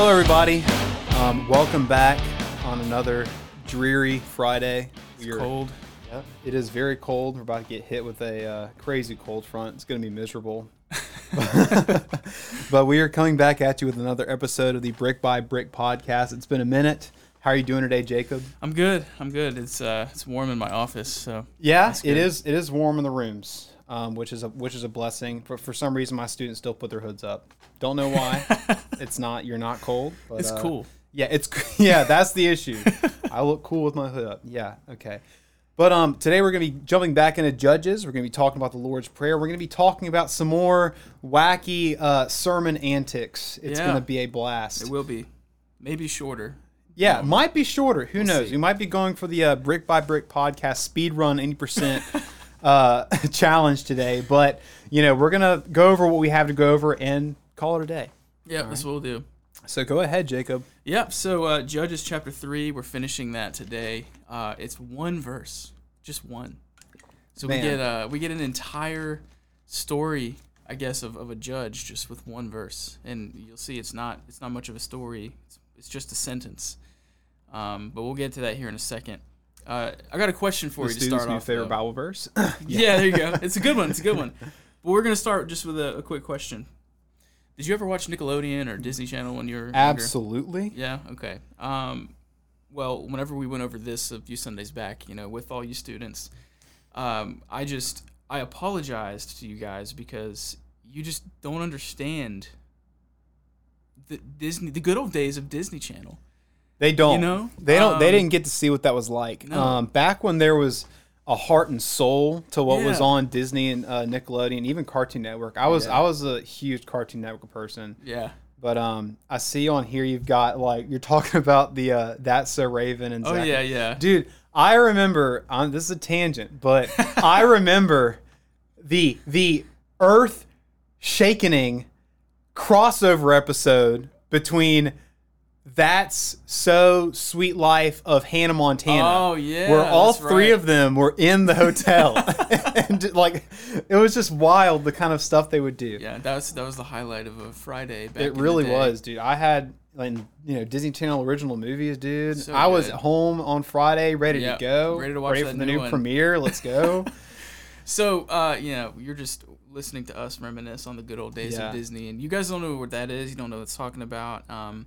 Hello, everybody. Um, welcome back on another dreary Friday. It's are- cold. Yep, it is very cold. We're about to get hit with a uh, crazy cold front. It's going to be miserable. but we are coming back at you with another episode of the Brick by Brick podcast. It's been a minute. How are you doing today, Jacob? I'm good. I'm good. It's uh, it's warm in my office, so Yeah, it is. It is warm in the rooms, um, which is a which is a blessing. For for some reason, my students still put their hoods up. Don't know why. it's not. You're not cold. But, it's uh, cool. Yeah, it's yeah. That's the issue. I look cool with my hood up. Yeah. Okay. But um, today we're gonna be jumping back into Judges. We're gonna be talking about the Lord's Prayer. We're gonna be talking about some more wacky uh, sermon antics. It's Yeah. gonna be a blast. It will be, maybe shorter. Yeah, might be shorter. Who knows? see. We might be going for the uh, brick by brick podcast speed run eighty percent uh, challenge today. But you know, we're gonna go over what we have to go over and call it a day. Yeah, that's what we'll do. So go ahead, Jacob. Yep. So uh, Judges chapter three, we're finishing that today. Uh, it's one verse, just one. So Man. we get uh, we get an entire story, I guess, of, of a judge just with one verse, and you'll see it's not it's not much of a story. It's, it's just a sentence. Um, but we'll get to that here in a second. Uh, I got a question for The you to start off. favorite though. Bible verse. Yeah, there you go. It's a good one. It's a good one. But we're gonna start just with a, a quick question. Did you ever watch Nickelodeon or Disney Channel when you were younger? Absolutely. Yeah. Okay. Um, well, whenever we went over this a few Sundays back, you know, with all you students, um, I just I apologized to you guys because you just don't understand the Disney, the good old days of Disney Channel. They don't. You know? they don't. they Um, didn't get to see what that was like. No. Um, back when there was a heart and soul to what was on Disney and uh, Nickelodeon, even Cartoon Network. I was Yeah. I was a huge Cartoon Network person. Yeah. But um, I see on here you've got like you're talking about the uh, that's so Raven and Oh yeah, yeah. dude. I remember. Um, this is a tangent, but I remember the the earth shakening crossover episode between that's so Suite life of Hannah Montana. Oh, yeah, where all three right. of them were in the hotel, and like it was just wild the kind of stuff they would do. Yeah, that was that was the highlight of a Friday. Back It really was, dude. I had like you know Disney Channel original movies, dude. So I was at home on Friday, ready Yeah, to go, ready to watch ready for the new new premiere. Let's go. So, uh, you know, you're just listening to us reminisce on the good old days Yeah. of Disney, and you guys don't know what that is. You don't know what it's talking about. Um,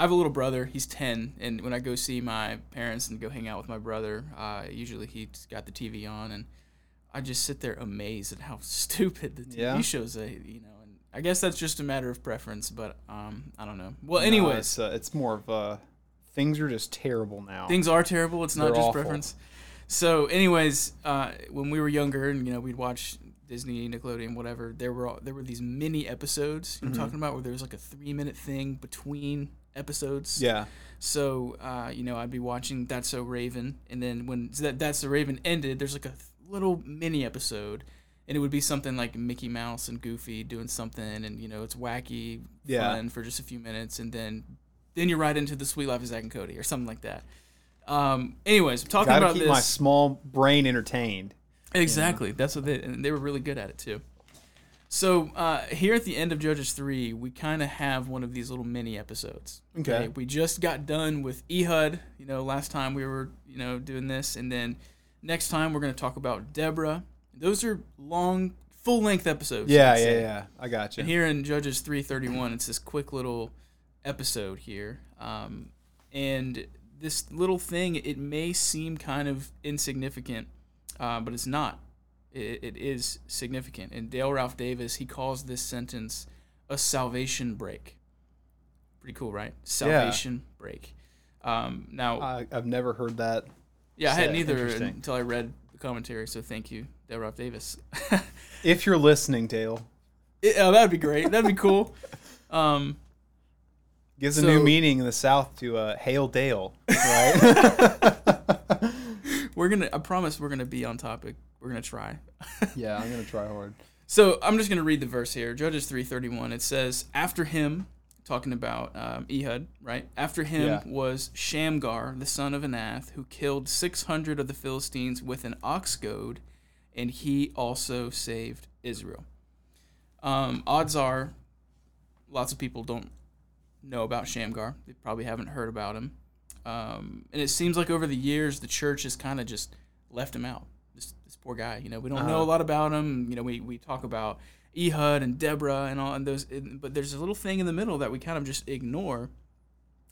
I have a little brother. He's ten, and when I go see my parents and go hang out with my brother, uh, usually he's got the TV on, and I just sit there amazed at how stupid the TV Yeah. shows. Are, you know, and I guess that's just a matter of preference, but um, I don't know. Well, No, anyways, it's, uh, it's more of uh, things are just terrible now. things are terrible. It's not They're just awful. preference. So, anyways, uh, when we were younger, and you know, we'd watch Disney, Nickelodeon, whatever. There were all, there were these mini episodes. You know Mm-hmm. I'm talking about where there was like a three minute thing between episodes. yeah, So, uh, you know, I'd be watching That's So Raven, and then when that That's So Raven ended, there's like a little mini episode. And it would be something like Mickey Mouse and Goofy doing something, and you know it's wacky, Yeah. fun for just a few minutes, and then then you're right into the Suite Life of Zack and Cody or something like that. Um, anyways, talking gotta about keep this. my small brain entertained. Exactly. That's what they and they were really good at it too. So uh, here at the end of Judges three, we kind of have one of these little mini episodes. Okay. We just got done with Ehud. You know, last time we were you know doing this, and then next time we're going to talk about Deborah. Those are long, full length episodes. Yeah, yeah, yeah. I got you. And here in Judges three thirty one, it's this quick little episode here, um, and this little thing it may seem kind of insignificant, uh, but it's not. It, it is significant. And Dale Ralph Davis he calls this sentence a salvation break. Pretty cool, right? Salvation break. Um, now, I, I've never heard that. yeah, I hadn't either until I read the commentary. So thank you, Dale Ralph Davis. If you're listening, Dale, Yeah, oh, that'd be great. That'd be cool. Um, gives a new meaning in the South to uh, Hail Dale, right? we're gonna. I promise we're gonna be on topic. We're gonna try. yeah, I'm gonna try hard. So I'm just gonna read the verse here. Judges three thirty one. It says, "After him, talking about um, Ehud, right? After him Yeah. was Shamgar, the son of Anath, who killed six hundred of the Philistines with an ox goad, and he also saved Israel." Um, odds are, lots of people don't know about Shamgar. They probably haven't heard about him. Um, and it seems like over the years, the church has kind of just left him out. Poor guy, you know, we don't know a Uh-huh. lot about him. You know, we, we talk about Ehud and Deborah and all, and those, but there's a little thing in the middle that we kind of just ignore.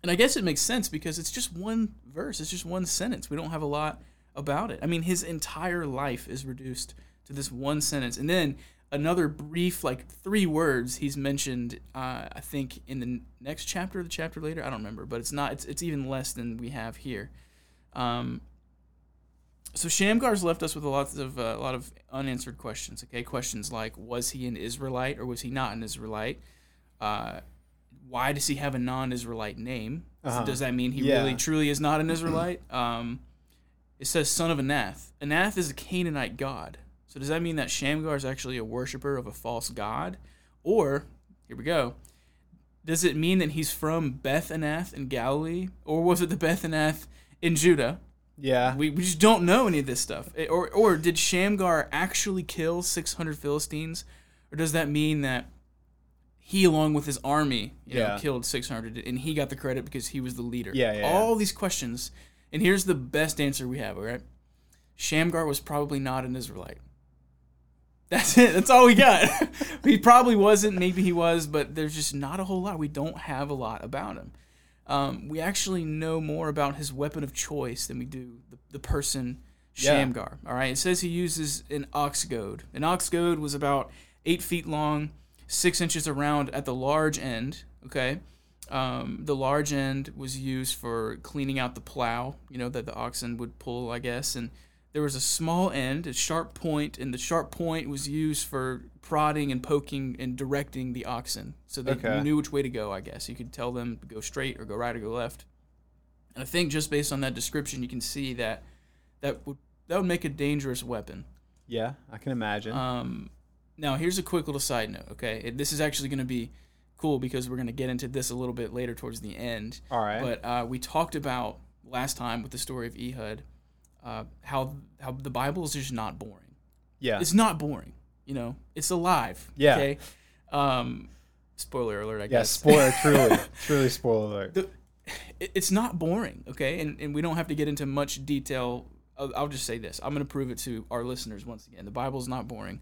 And I guess it makes sense because it's just one verse, it's just one sentence. We don't have a lot about it. I mean, his entire life is reduced to this one sentence. And then another brief, like three words, he's mentioned, uh, I think, in the next chapter the chapter later. I don't remember, but it's not, it's, it's even less than we have here. Um, so Shamgar's left us with a lot of uh, a lot of unanswered questions. Okay, questions like was he an Israelite or was he not an Israelite? Uh, why does he have a non-Israelite name? Uh-huh. Does that mean he Yeah. really truly is not an Israelite? Um, it says son of Anath. Anath is a Canaanite god. So does that mean that Shamgar is actually a worshiper of a false god? Or here we go. Does it mean that he's from Beth Anath in Galilee, or was it the Beth Anath in Judah? Yeah. We, we just don't know any of this stuff. Eh, Or or did Shamgar actually kill 600 Philistines, or does that mean that he, along with his army, you know, Yeah. killed 600, and he got the credit because he was the leader? Yeah, yeah, All these questions, and here's the best answer we have. All right, Shamgar was probably not an Israelite. That's it. That's all we got. he probably wasn't. Maybe he was, but there's just not a whole lot. We don't have a lot about him. Um, we actually know more about his weapon of choice than we do the, the person Yeah. Shamgar. All right. It says he uses an ox goad. An ox goad was about eight feet long, six inches around at the large end. Okay. Um, the large end was used for cleaning out the plow, you know, that the oxen would pull, I guess. And there was a small end, a sharp point, and the sharp point was used for prodding and poking and directing the oxen. So they Okay. knew which way to go, I guess. You could tell them to go straight or go right or go left. And I think just based on that description, you can see that that would that would make a dangerous weapon. Yeah, I can imagine. Um, now, here's a quick little side note. Okay, It- this is actually going to be cool because we're going to get into this a little bit later towards the end. All right. But uh, we talked about last time with the story of Ehud uh, how how the Bible is just not boring. yeah. It's not boring. You know, it's alive. Yeah. Okay. Um, spoiler alert. I Yeah, guess. spoiler, truly, truly spoiler alert. the, it- it's not boring, okay? And, and we don't have to get into much detail. I'll, I'll just say this. I'm going to prove it to our listeners once again. The Bible's not boring.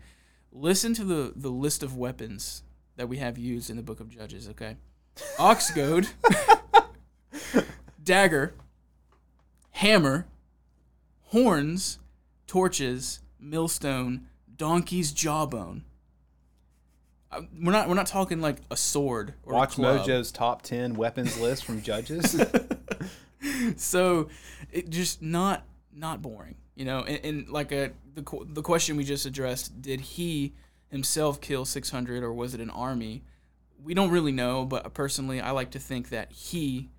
Listen to the, the list of weapons that we have used in the book of Judges, okay? Ox goad, dagger, hammer, horns, torches, millstone, donkey's jawbone. Uh, We're not we're not talking like a sword or a Watch club. Mojo's top ten weapons list from judges. so it just not not boring you know and, and like a the, qu- the question we just addressed did he himself kill 600 or was it an army we don't really know but personally i like to think that he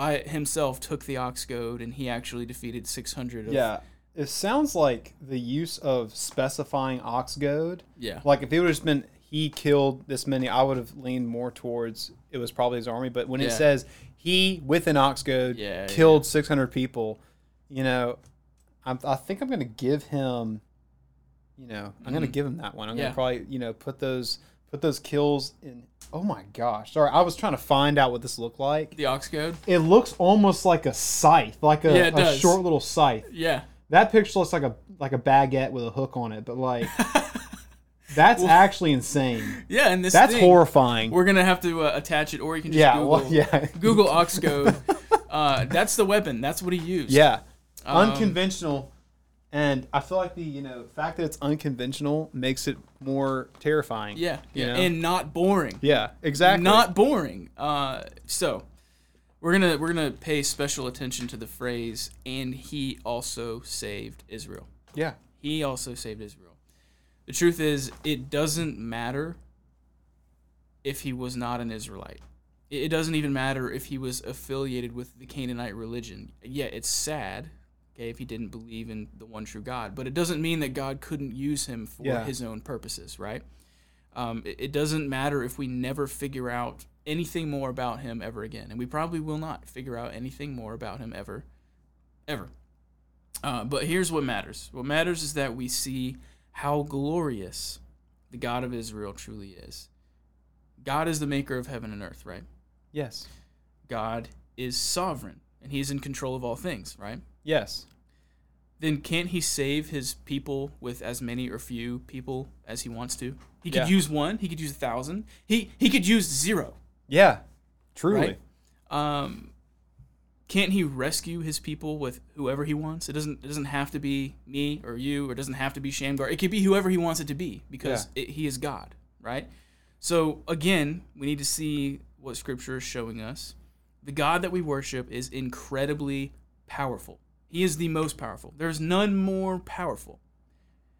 by himself took the ox goad and he actually defeated 600 of, yeah, it sounds like the use of specifying ox goad. yeah Like if it would have been he killed this many, I would have leaned more towards it was probably his army. But when it says he with an ox goad Yeah, killed 600 people, you know, I'm, I think I'm going to give him, you know, I'm going to mm-hmm. give him that one. I'm going to probably, you know, put those put those kills in. Oh my gosh! Sorry, I was trying to find out what this looked like. the ox goad It looks almost like a scythe, like a, Yeah, a short little scythe. yeah That picture looks like a like a baguette with a hook on it, but like that's actually insane. yeah and this That's thing, horrifying. we're gonna have to uh, attach it or you can just Yeah, google well, yeah, google ox goad. uh, that's the weapon that's what he used yeah, Um, unconventional, and I feel like the you know fact that it's unconventional makes it more terrifying. yeah yeah know? and not boring yeah, exactly. not boring. Uh, so we're gonna we're gonna pay special attention to the phrase, and he also saved Israel. yeah, He also saved Israel. The truth is, it doesn't matter if he was not an Israelite. It it doesn't even matter if he was affiliated with the Canaanite religion. Yeah, it's sad, okay, if he didn't believe in the one true God, but it doesn't mean that God couldn't use him for Yeah. his own purposes, right? Um, it, it doesn't matter if we never figure out anything more about him ever again, and we probably will not figure out anything more about him ever, ever. Uh, but here's what matters. What matters is that we see how glorious the God of Israel truly is. God is the maker of heaven and earth, right? Yes. God is sovereign and he's in control of all things, right? Yes. Then can't he save his people with as many or few people as he wants to? He could Yeah. use one, he could use a thousand, he he could use zero. Yeah. Truly. Right? Um, can't he rescue his people with whoever he wants? It doesn't it doesn't have to be me or you, or it doesn't have to be Shamgar. It could be whoever he wants it to be because it, he is God, right? So again, we need to see what Scripture is showing us. The God that we worship is incredibly powerful. He is the most powerful. There's none more powerful.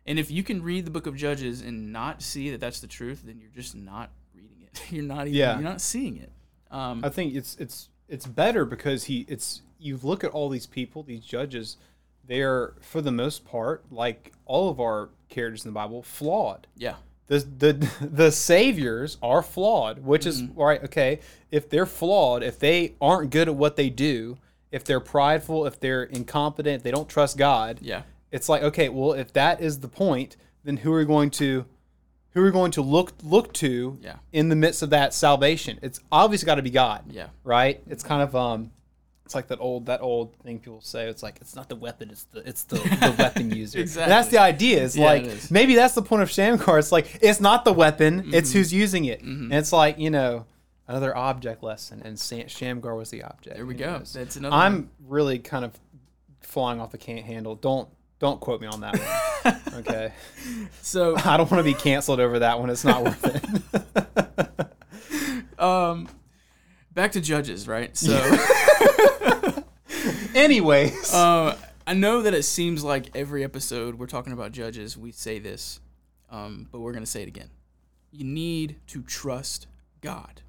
And if you can read the book of Judges and not see that that's the truth, then you're just not reading it. You're not even Yeah. you're not seeing it. Um, I think it's it's it's better because he it's you look at all these people, these judges, they're for the most part, like all of our characters in the Bible, flawed. yeah. The the the saviors are flawed, which is right, okay. If they're flawed, if they aren't good at what they do, if they're prideful, if they're incompetent, if they don't trust God, Yeah. it's like okay well if that is the point then who are we going to who are we going to look look to Yeah. in the midst of that salvation it's obviously got to be god Yeah. right it's kind of um it's like that old that old thing people say it's like it's not the weapon it's the it's the, the weapon user And that's the idea it's Yeah, like it is. Mm-hmm. maybe that's the point of shamgar it's like it's not the weapon it's who's using it and it's like you know another object lesson and Sam, shamgar was the object There we go. knows? That's another. I'm one. really kind of flying off the can't handle. Don't don't quote me on that one. Okay. so I don't want to be canceled over that one. It's not worth it. um, back to judges, right? So Anyways. uh, I know that it seems like every episode we're talking about judges, we say this, um, but we're gonna say it again. You need to trust God.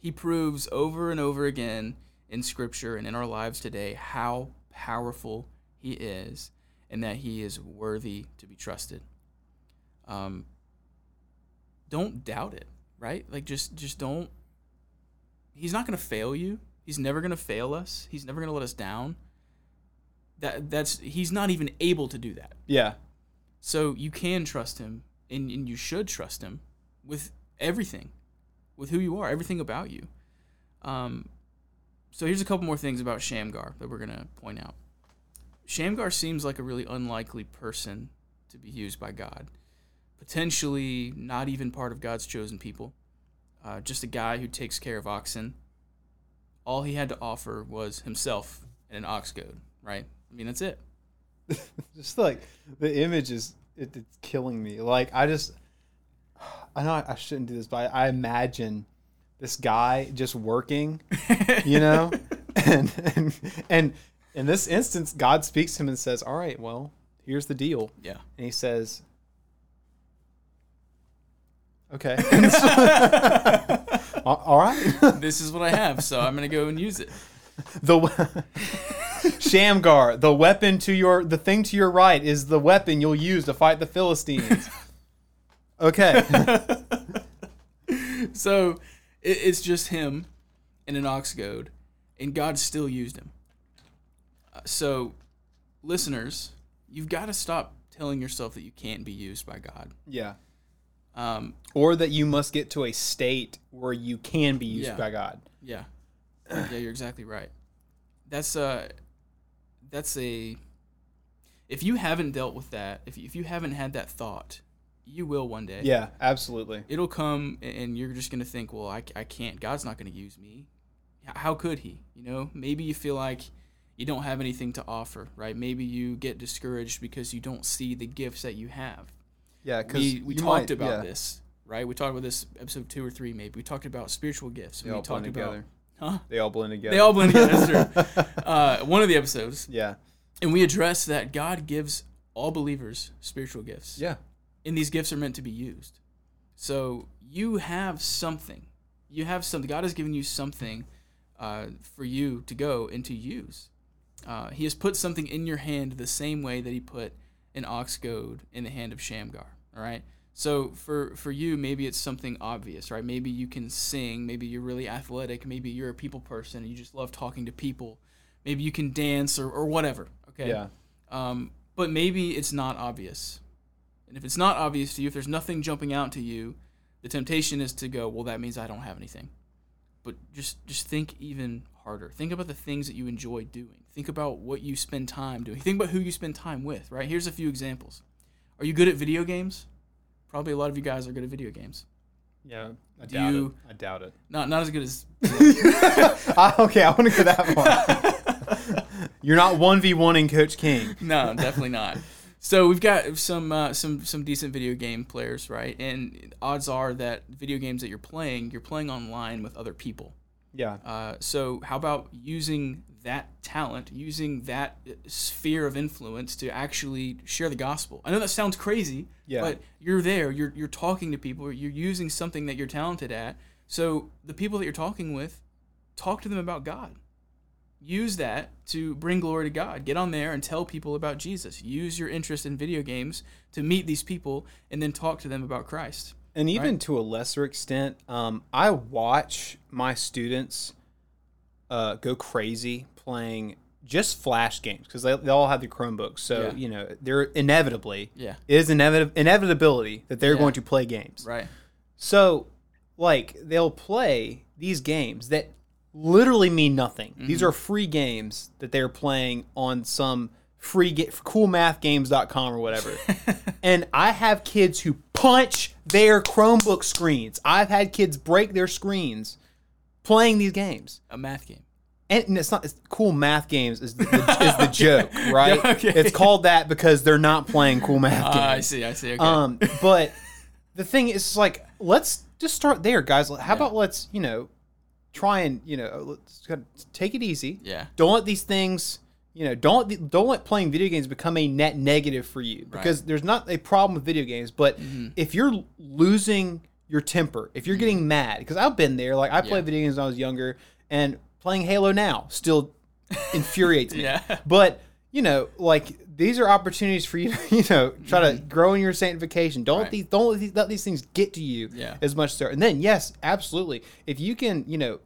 He proves over and over again in Scripture and in our lives today how powerful He is, and that He is worthy to be trusted. Um, don't doubt it, right? Like just just don't. He's not gonna fail you. He's never gonna fail us. He's never gonna let us down. That that's he's not even able to do that. yeah. So you can trust him, and, and you should trust him with everything, with who you are, everything about you. Um, so here's a couple more things about Shamgar that we're gonna point out. Shamgar seems like a really unlikely person to be used by God. Potentially not even part of God's chosen people. Uh, just a guy who takes care of oxen. All he had to offer was himself and an ox goad, right? I mean, that's it. Just like the image is it, it's killing me. Like I just I know I, shouldn't do this, but I, I imagine this guy just working, you know, and, and and in this instance, God speaks to him and says, "All right, well, here's the deal," Yeah. and he says, "Okay, all all right." this is what I have, so I'm gonna go and use it. the Shamgar, the weapon to your the thing to your right is the weapon you'll use to fight the Philistines. Okay. So it, it's just him and an ox goad, and God still used him. Uh, so, listeners, you've got to stop telling yourself that you can't be used by God. yeah. Um, Or that you must get to a state where you can be used Yeah. by God. yeah, yeah, you're exactly right. That's uh that's a. If you haven't dealt with that, if you, if you haven't had that thought, you will one day. Yeah, absolutely. it'll come and you're just going to think well I, I can't god's not going to use me how could he you know maybe you feel like you don't have anything to offer right maybe you get discouraged because you don't see the gifts that you have Yeah, because we, we talked about this right we talked about this episode two or three maybe we talked about spiritual gifts They we all talked blend about together. huh They all blend together. they all blend together that's true uh, one of the episodes Yeah. and we addressed that god gives all believers spiritual gifts Yeah. And these gifts are meant to be used. So you have something. You have something. God has given you something uh, for you to go and to use. Uh, he has put something in your hand the same way that He put an ox goad in the hand of Shamgar. All right. So for for you, maybe it's something obvious, right? Maybe you can sing. Maybe you're really athletic. Maybe you're a people person and you just love talking to people. Maybe you can dance or, or whatever. Okay. Yeah. Um, but maybe it's not obvious. And if it's not obvious to you, if there's nothing jumping out to you, the temptation is to go, well, that means I don't have anything. but just just think even harder. Think about the things that you enjoy doing. Think about what you spend time doing. Think about who you spend time with. Right? Here's a few examples. Are you good at video games? Probably a lot of you guys are good at video games. Yeah, I Do doubt you- it. I doubt it. Not not as good as Ah, okay, I want to go that far. You're not one v one in Coach King. no, definitely not. So we've got some uh, some some decent video game players, right? And odds are that video games that you're playing, you're playing online with other people. Yeah, Uh, so how about using that talent, using that uh, sphere of influence to actually share the gospel? I know that sounds crazy, Yeah. but you're there, you're you're talking to people, you're using something that you're talented at. So the people that you're talking with, talk to them about God. Use that to bring glory to God. Get on there and tell people about Jesus. Use your interest in video games to meet these people and then talk to them about Christ. and even Right. to a lesser extent, um, I watch my students uh, go crazy playing just flash games because they, they all have the Chromebooks. So Yeah. you know they're inevitably Yeah. it is inevit- inevitability that they're Yeah. going to play games. Right. So, like, they'll play these games that literally mean nothing. Mm-hmm. These are free games that they're playing on some free ga- coolmathgames.com or whatever. and I have kids who punch their Chromebook screens. I've had kids break their screens playing these games. A math game. And it's not it's cool math games is the, is the joke, right? Okay. It's called that because they're not playing cool math games. Ah, I see. I see. Okay. Um, but the thing is, like, let's just start there, guys. How about let's, you know, try and, you know, let's take it easy. yeah. Don't let these things, you know, don't don't let playing video games become a net negative for you because there's not a problem with video games, but Mm-hmm. if you're losing your temper, if you're getting mad, because I've been there, like I played Yeah. video games when I was younger, and playing Halo now still infuriates me. Yeah. But you know, like these are opportunities for you to, you know, try to mm-hmm. grow in your sanctification. Don't let Right. these don't let these, let these things get to you Yeah. as much as there. And then yes, absolutely. If you can, you know,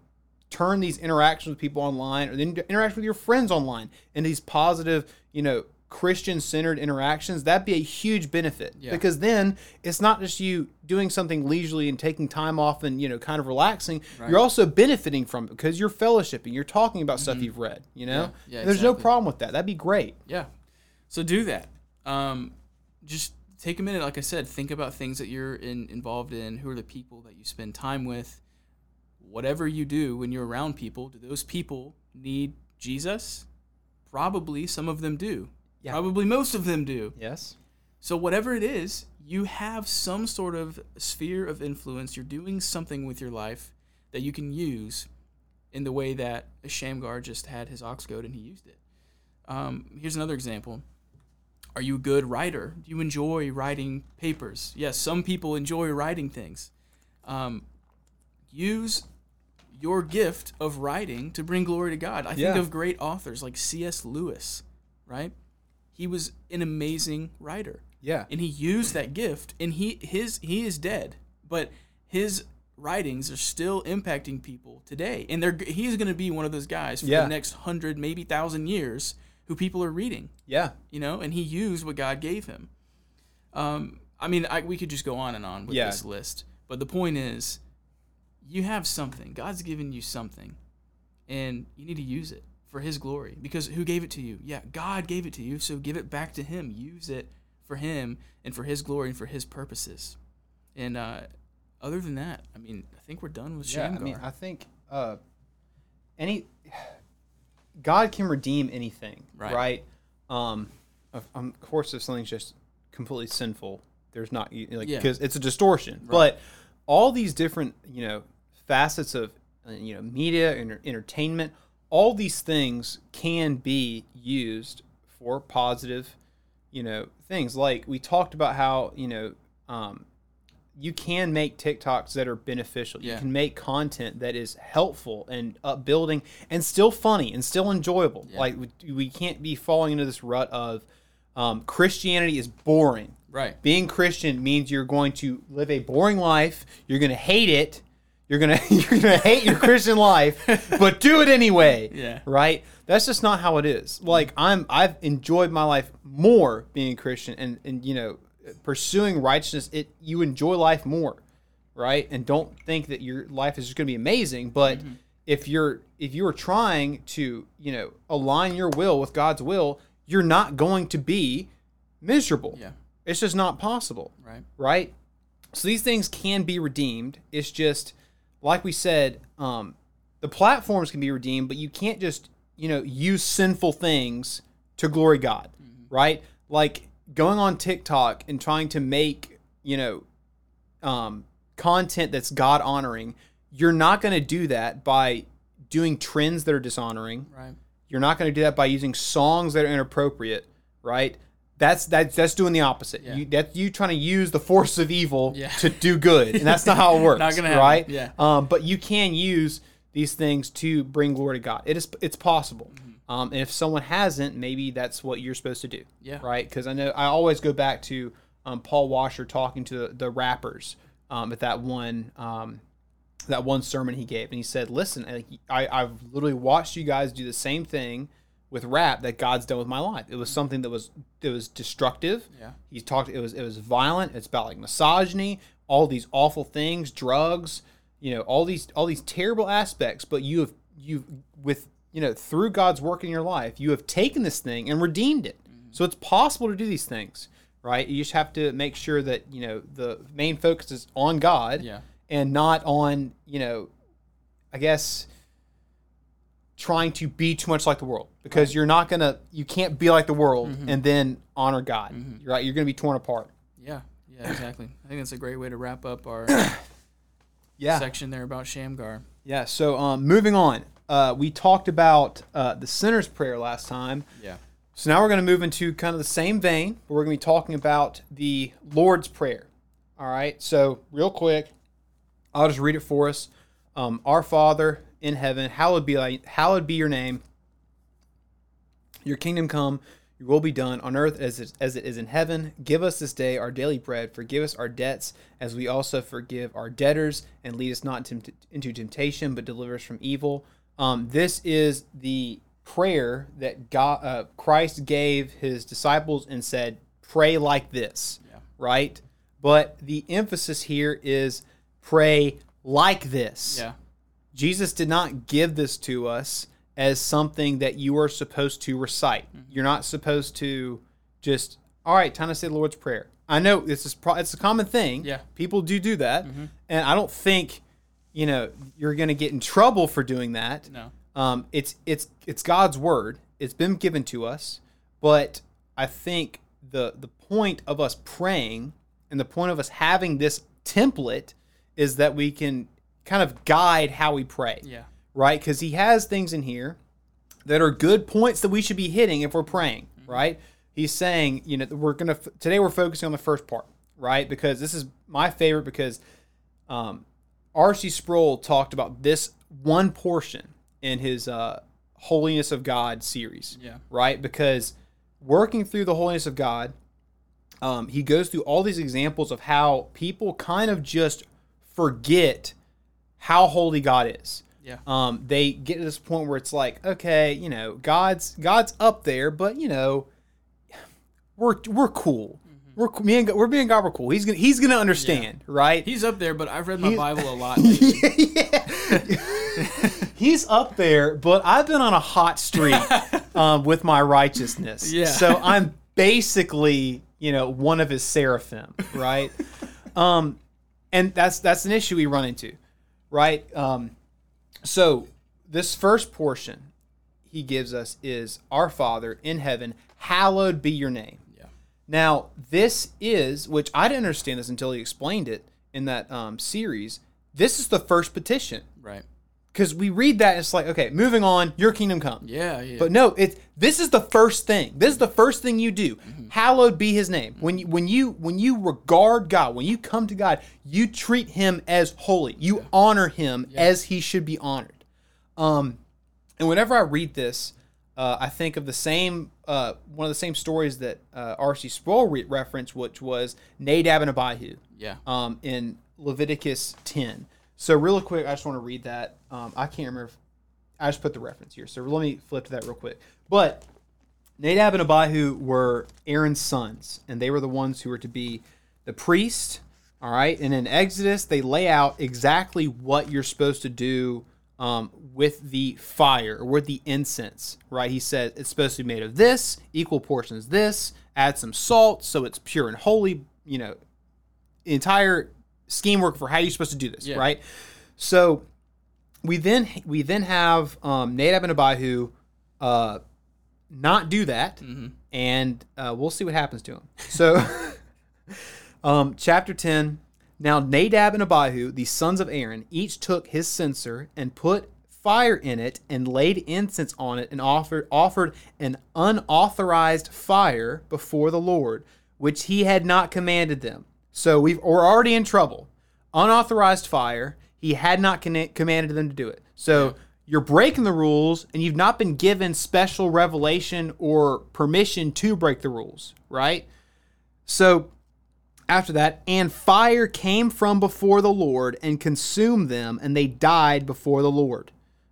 turn these interactions with people online or then interact with your friends online into these positive, you know, Christian centered interactions, that'd be a huge benefit. Yeah. Because then it's not just you doing something leisurely and taking time off and, you know, kind of relaxing. You're also benefiting from it because you're fellowshipping, you're talking about stuff you've read, you know? Mm-hmm. Yeah, And There's no problem with that. That'd be great. Yeah. So do that. Um, just take a minute, like I said, think about things that you're in, involved in. Who are the people that you spend time with? Whatever you do when you're around people, do those people need Jesus? Probably some of them do. Yeah. Probably most of them do. Yes. So whatever it is, you have some sort of sphere of influence. You're doing something with your life that you can use in the way that Shamgar just had his ox goad and he used it. Um, here's another example. Are you a good writer? Do you enjoy writing papers? Yes, some people enjoy writing things. Um, use your gift of writing to bring glory to God. I think Yeah. of great authors like C.S. Lewis, right? He was an amazing writer Yeah. and he used that gift and he his he is dead but his writings are still impacting people today and they're he's going to be one of those guys for Yeah. the next 100 maybe 1000 years who people are reading Yeah. you know and he used what God gave him um i mean I, we could just go on and on with Yeah. this list but the point is you have something God's given you something and you need to use it for his glory because who gave it to you yeah God gave it to you so give it back to him use it for him and for his glory and for his purposes and uh other than that i mean i think we're done with Yeah, Shamgar. I mean, I think uh, any God can redeem anything, Right. right? Um, of, um, of course, if something's just completely sinful, there's not you- like Yeah. because it's a distortion. But all these different you know facets of uh, you know media and entertainment, all these things can be used for positive, you know, things. Like we talked about how you know. Um, you can make TikToks that are beneficial. Yeah. You can make content that is helpful and upbuilding and still funny and still enjoyable. Yeah. Like we, we can't be falling into this rut of um, Christianity is boring. right Being Christian means you're going to live a boring life. You're going to hate it. You're gonna you're gonna hate your Christian life, but do it anyway. Yeah. Right. That's just not how it is. Like I'm I've enjoyed my life more being a Christian and and you know pursuing righteousness. It you enjoy life more right? And don't think that your life is just going to be amazing, but mm-hmm. if you're if you are trying to, you know, align your will with God's will, you're not going to be miserable. Yeah. It's just not possible Right. right? So these things can be redeemed. It's just like we said, um, the platforms can be redeemed, but you can't just you know use sinful things to glory God, right? Like going on TikTok and trying to make you know um, content that's God honoring. You're not going to do that by doing trends that are dishonoring. Right. You're not going to do that by using songs that are inappropriate, right? That's that's that's doing the opposite. Yeah. You that's you trying to use the force of evil Yeah. to do good, and that's not how it works. Not gonna happen. right? Yeah. Um, but you can use these things to bring glory to God. It is it's possible. Mm-hmm. Um, and if someone hasn't, maybe that's what you're supposed to do. Yeah. Right? Because I know I always go back to um, Paul Washer talking to the, the rappers um, at that one um, that one sermon he gave, and he said, "Listen, like, I, I've literally watched you guys do the same thing with rap that God's done with my life. It was something that was that was destructive. Yeah. He's talked. It was it was violent. It's about like misogyny, all these awful things, drugs, you know, all these all these terrible aspects. But you have you with you know through God's work in your life, you have taken this thing and redeemed it. Mm-hmm. So it's possible to do these things, right? You just have to make sure that you know the main focus is on God Yeah. and not on you know i guess trying to be too much like the world because you're not gonna you can't be like the world Mm-hmm. and then honor god you're right you're gonna be torn apart Yeah. Yeah. Exactly. I think that's a great way to wrap up our yeah section there about Shamgar. yeah so um, moving on uh, we talked about uh, the sinner's prayer last time Yeah. so now we're going to move into kind of the same vein but we're going to be talking about the lord's prayer all right so real quick i'll just read it for us um, our father in heaven hallowed be thy, hallowed be your name. Your kingdom come your will be done on earth as it, as it is in heaven. Give us this day our daily bread. Forgive us our debts as we also forgive our debtors and lead us not into, into temptation but deliver us from evil. Um, this is the prayer that god uh, christ gave his disciples and said pray like this Yeah. right? But the emphasis here is pray like this. Yeah. Jesus did not give this to us as something that you are supposed to recite. Mm-hmm. You're not supposed to just, all right, time to say the Lord's Prayer. I know this is pro- it's a common thing. Yeah. Mm-hmm. people do do that, and I don't think you know you're going to get in trouble for doing that. No. Um, it's it's it's God's word. It's been given to us, but I think the the point of us praying and the point of us having this template is that we can kind of guide how we pray Yeah. right? Because he has things in here that are good points that we should be hitting if we're praying, right? He's saying, you know, we're gonna today we're focusing on the first part, right? Because this is my favorite because um, R.C. Sproul talked about this one portion in his uh, Holiness of God series, Yeah. right? Because working through the holiness of God, um, he goes through all these examples of how people kind of just forget how holy God is. Yeah. Um, they get to this point where it's like, okay, you know, God's God's up there, but you know, we're we're cool. We're co- me and God- we're being God. We're cool. He's gonna he's gonna understand, right? He's up there, but I've read my He's- Bible a lot. yeah. He's up there, but I've been on a hot streak um, with my righteousness. Yeah. So I'm basically, you know, one of his seraphim, right? um, and that's that's an issue we run into, right? Um, so this first portion he gives us is our Father in heaven, hallowed be your name. Yeah. Now, this is, which I didn't understand this until he explained it in that um, series. This is the first petition Right. Because we read that and it's like, okay, moving on, your kingdom come. Yeah. Yeah. But no, it's this is the first thing. This is the first thing you do. Hallowed be His name. When you, when you when you regard God, when you come to God, you treat Him as holy. You honor Him as He should be honored. Um, and whenever I read this, uh, I think of the same uh, one of the same stories that uh, R.C. Sproul re- referenced, which was Nadab and Abihu yeah. um, in Leviticus 10. So, really quick, I just want to read that. Um, I can't remember if I just put the reference here. So, let me flip to that real quick. But Nadab and Abihu were Aaron's sons, and they were the ones who were to be the priest, All right, and in Exodus, they lay out exactly what you're supposed to do um, with the fire or with the incense. Right? He said it's supposed to be made of this, equal portions this. Add some salt so it's pure and holy. You know, entire scheme work for how you're supposed to do this. Yeah. Right? So we then we then have um, Nadab and Abihu uh, not do that, and uh, we'll see what happens to him. So, um, chapter ten. Now Nadab and Abihu, the sons of Aaron, each took his censer and put fire in it and laid incense on it and offered offered an unauthorized fire before the Lord, which he had not commanded them. So we've, we're already in trouble. Unauthorized fire. He had not commanded them to do it. So you're breaking the rules, and you've not been given special revelation or permission to break the rules, right? So after that, and fire came from before the Lord and consumed them, and they died before the Lord.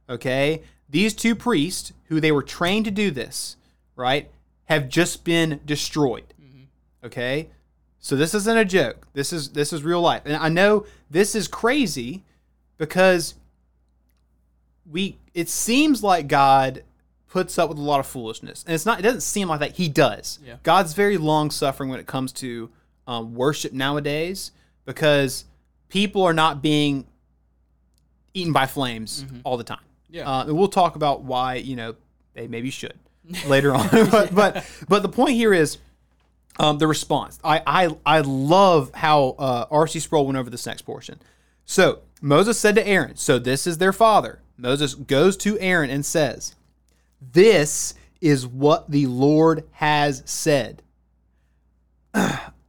Okay? These two priests, who they were trained to do this, right, have just been destroyed. Mm-hmm. Okay? So this isn't a joke. This is this is real life. And I know this is crazy because we it seems like God puts up with a lot of foolishness. And it's not it doesn't seem like that. He does. Yeah. God's very long suffering when it comes to um, worship nowadays because people are not being eaten by flames all the time. Yeah. Uh, and we'll talk about why, you know, they maybe should later on. but, but but the point here is um, the response. I, I I love how uh, R.C. Sproul went over this next portion. So Moses said to Aaron, so this is their father. Moses goes to Aaron and says, This is what the Lord has said.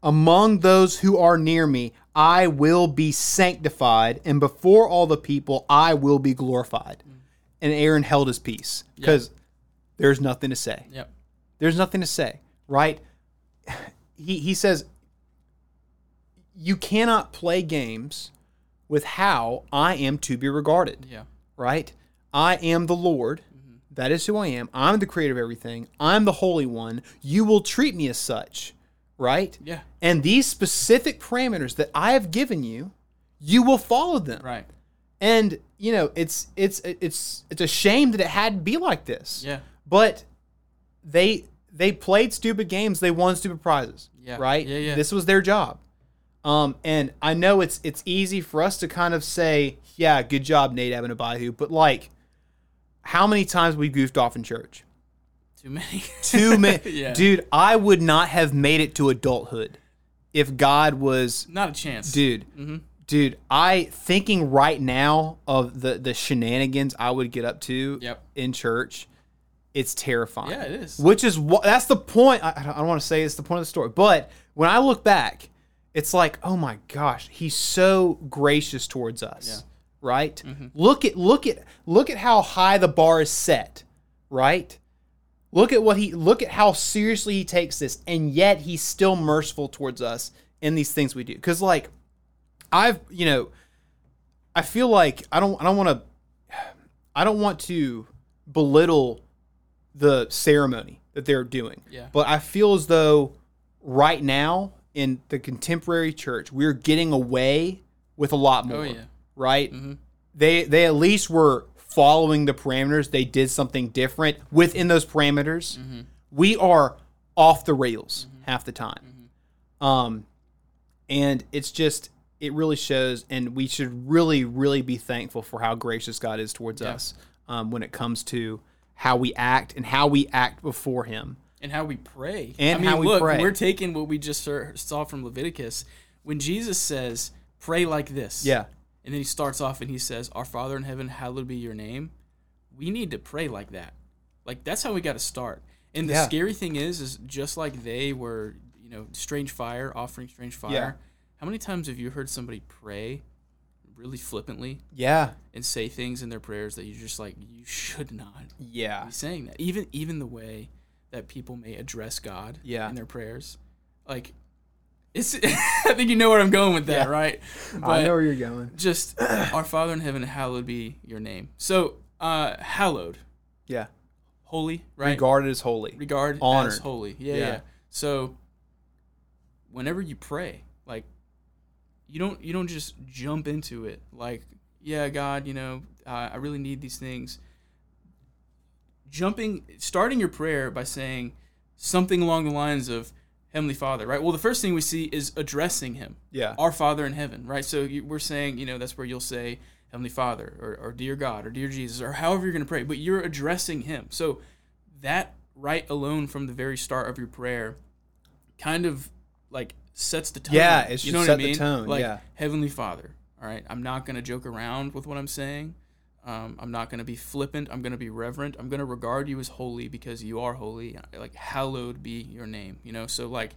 Among those who are near me, I will be sanctified, and before all the people, I will be glorified. And Aaron held his peace because there's nothing to say. Yep. There's nothing to say, right? He he says you cannot play games with how I am to be regarded, Yeah. right? I am the Lord. Mm-hmm. That is who I am. I'm the creator of everything. I'm the holy one. You will treat me as such, right? Yeah. And these specific parameters that I have given you, you will follow them. Right. And you know, it's it's it's it's a shame that it had to be like this. Yeah. But they they played stupid games. They won stupid prizes. Yeah. Right. Yeah, yeah. This was their job. Um, and I know it's it's easy for us to kind of say, yeah, good job, Nadab and Abihu, but like, how many times we goofed off in church? Too many. Too many, Yeah. dude. I would not have made it to adulthood if God was Not a chance. dude dude i thinking right now of the the shenanigans i would get up to Yep. in church it's terrifying Yeah, it is. which is what that's the point i, I don't want to say it's the point of the story but when i look back it's like oh my gosh he's so gracious towards us Yeah. right Mm-hmm. look at look at look at how high the bar is set right Look at what he look at how seriously he takes this, and yet he's still merciful towards us in these things we do. Because like I've you know, I feel like I don't I don't want to I don't want to belittle the ceremony that they're doing. Yeah. But I feel as though right now in the contemporary church, we're getting away with a lot more. Oh, yeah. Right? They they at least were following the parameters. They did something different within those parameters. We are off the rails half the time. Um and it's just it really shows and we should really really be thankful for how gracious God is towards us um, when it comes to how we act and how we act before him. and how we pray. And I mean, how we look, pray. we're taking what we just saw- from Leviticus when Jesus says, "Pray like this." Yeah. And then he starts off and he says, "Our Father in heaven, hallowed be your name." We need to pray like that. Like that's how we got to start. And the Yeah. scary thing is, is just like they were, you know, strange fire offering strange fire. Yeah. How many times have you heard somebody pray really flippantly Yeah. and say things in their prayers that you're just like, you should not Yeah. be saying that. Even even the way that people may address God Yeah. in their prayers, like it's. I think you know where I'm going with that, Yeah. right? I know where you're going. just our Father in heaven, hallowed be your name. So, uh, hallowed, Yeah. holy, right? Regarded as holy. Regard as holy. Yeah, yeah. yeah. So whenever you don't you don't just jump into it like yeah god you know uh, i really need these things. Jumping starting your prayer by saying something along the lines of heavenly father right? Well the first thing we see is addressing him. Yeah. our father in heaven right? So you, we're saying you know that's where you'll say heavenly father or, or dear god or dear jesus or however you're going to pray but you're addressing him. So that right alone from the very start of your prayer kind of like sets the tone Yeah, it you know what I the mean? tone, like yeah. heavenly father all right i'm not going to joke around with what i'm saying um, i'm not going to be flippant i'm going to be reverent i'm going to regard you as holy because you are holy like hallowed be your name you know so like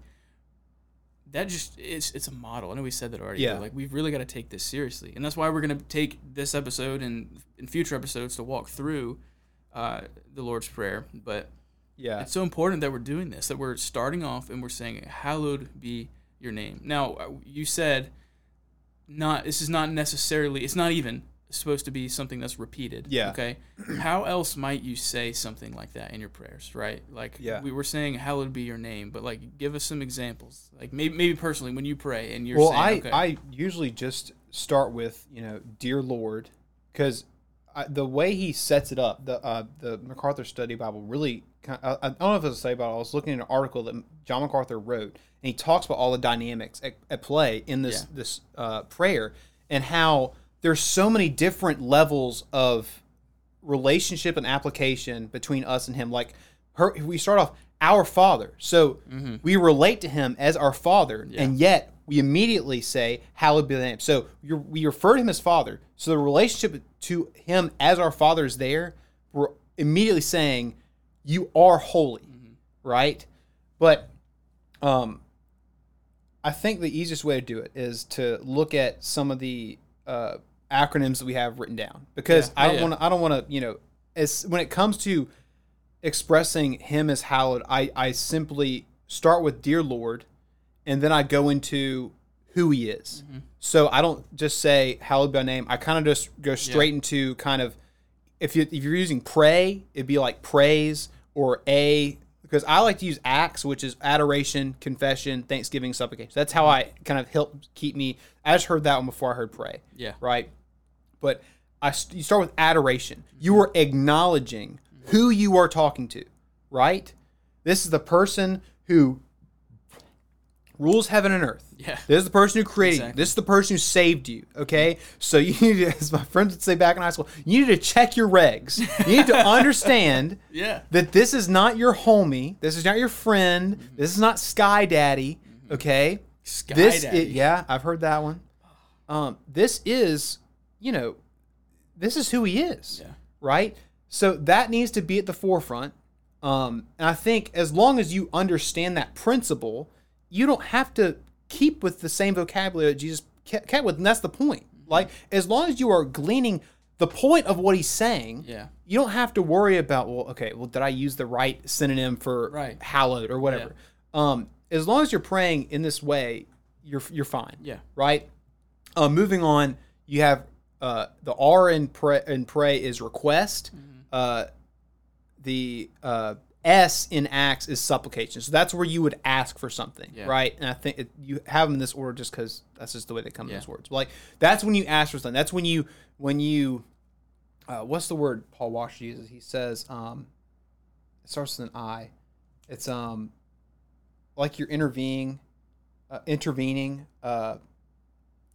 that just it's it's a model. I know we said that already. Yeah. Like we've really got to take this seriously, and that's why we're gonna take this episode and in future episodes to walk through uh, the Lord's Prayer. But Yeah. it's so important that we're doing this, that we're starting off and we're saying, "Hallowed be your name." Now, uh, you said not. This is not necessarily. It's not even supposed to be something that's repeated. Yeah. Okay. How else might you say something like that in your prayers, right? Like Yeah. we were saying, "Hallowed be your name," but like, give us some examples. Like maybe, maybe personally, when you pray and you're well, saying, I okay, I usually just start with you know, dear Lord, because the way he sets it up, the uh, the MacArthur Study Bible really. I, I don't know if it's a study Bible. I was looking at an article that John MacArthur wrote, and he talks about all the dynamics at, at play in this Yeah. this uh, prayer and how there's so many different levels of relationship and application between us and him. Like her, we start off our Father, so we relate to him as our Father, and yet we immediately say, "Hallowed be the name." So you're, we refer to him as Father. So the relationship to him as our Father is there. We're immediately saying, "You are holy," right? But um, I think the easiest way to do it is to look at some of the uh, acronyms that we have written down because Yeah. I don't yeah. want to. I don't want to. You know, as when it comes to expressing Him as hallowed, I I simply start with "Dear Lord," and then I go into who He is. Mm-hmm. So I don't just say "Hallowed by name." I kind of just go straight into kind of if you if you're using pray, it'd be like praise or a because I like to use acts, which is adoration, confession, thanksgiving, supplication. That's how I kind of help keep me. I just heard that one before I heard pray, yeah, right? But I you start with adoration. You are acknowledging who you are talking to, right? This is the person who rules heaven and earth. yeah, This is the person who created you. This is the person who saved you. Okay, so you need to, as my friends would say back in high school, you need to check your regs. You need to understand yeah, that this is not your homie. This is not your friend. Mm-hmm. This is not Sky Daddy. Okay, Sky this Daddy. Is, yeah, I've heard that one. Um, this is, you know, this is who he is, Yeah. right? So that needs to be at the forefront. Um, and I think as long as you understand that principle, you don't have to keep with the same vocabulary that Jesus ke- kept with, and that's the point. Mm-hmm. Like as long as you are gleaning the point of what he's saying, yeah, you don't have to worry about well okay well did i use the right synonym for Right. hallowed or whatever um as long as you're praying in this way you're you're fine yeah, right uh, moving on you have uh the r in pray in pray is request Mm-hmm. uh the uh S in acts is supplication, so that's where you would ask for something, Yeah. right? And I think it, you have them in this order just because that's just the way they come in Yeah. those words. But like that's when you ask for something. That's when you when you uh, what's the word Paul Washer uses? He says, um, it starts with an I. It's um, like you're intervening, uh, intervening. Uh,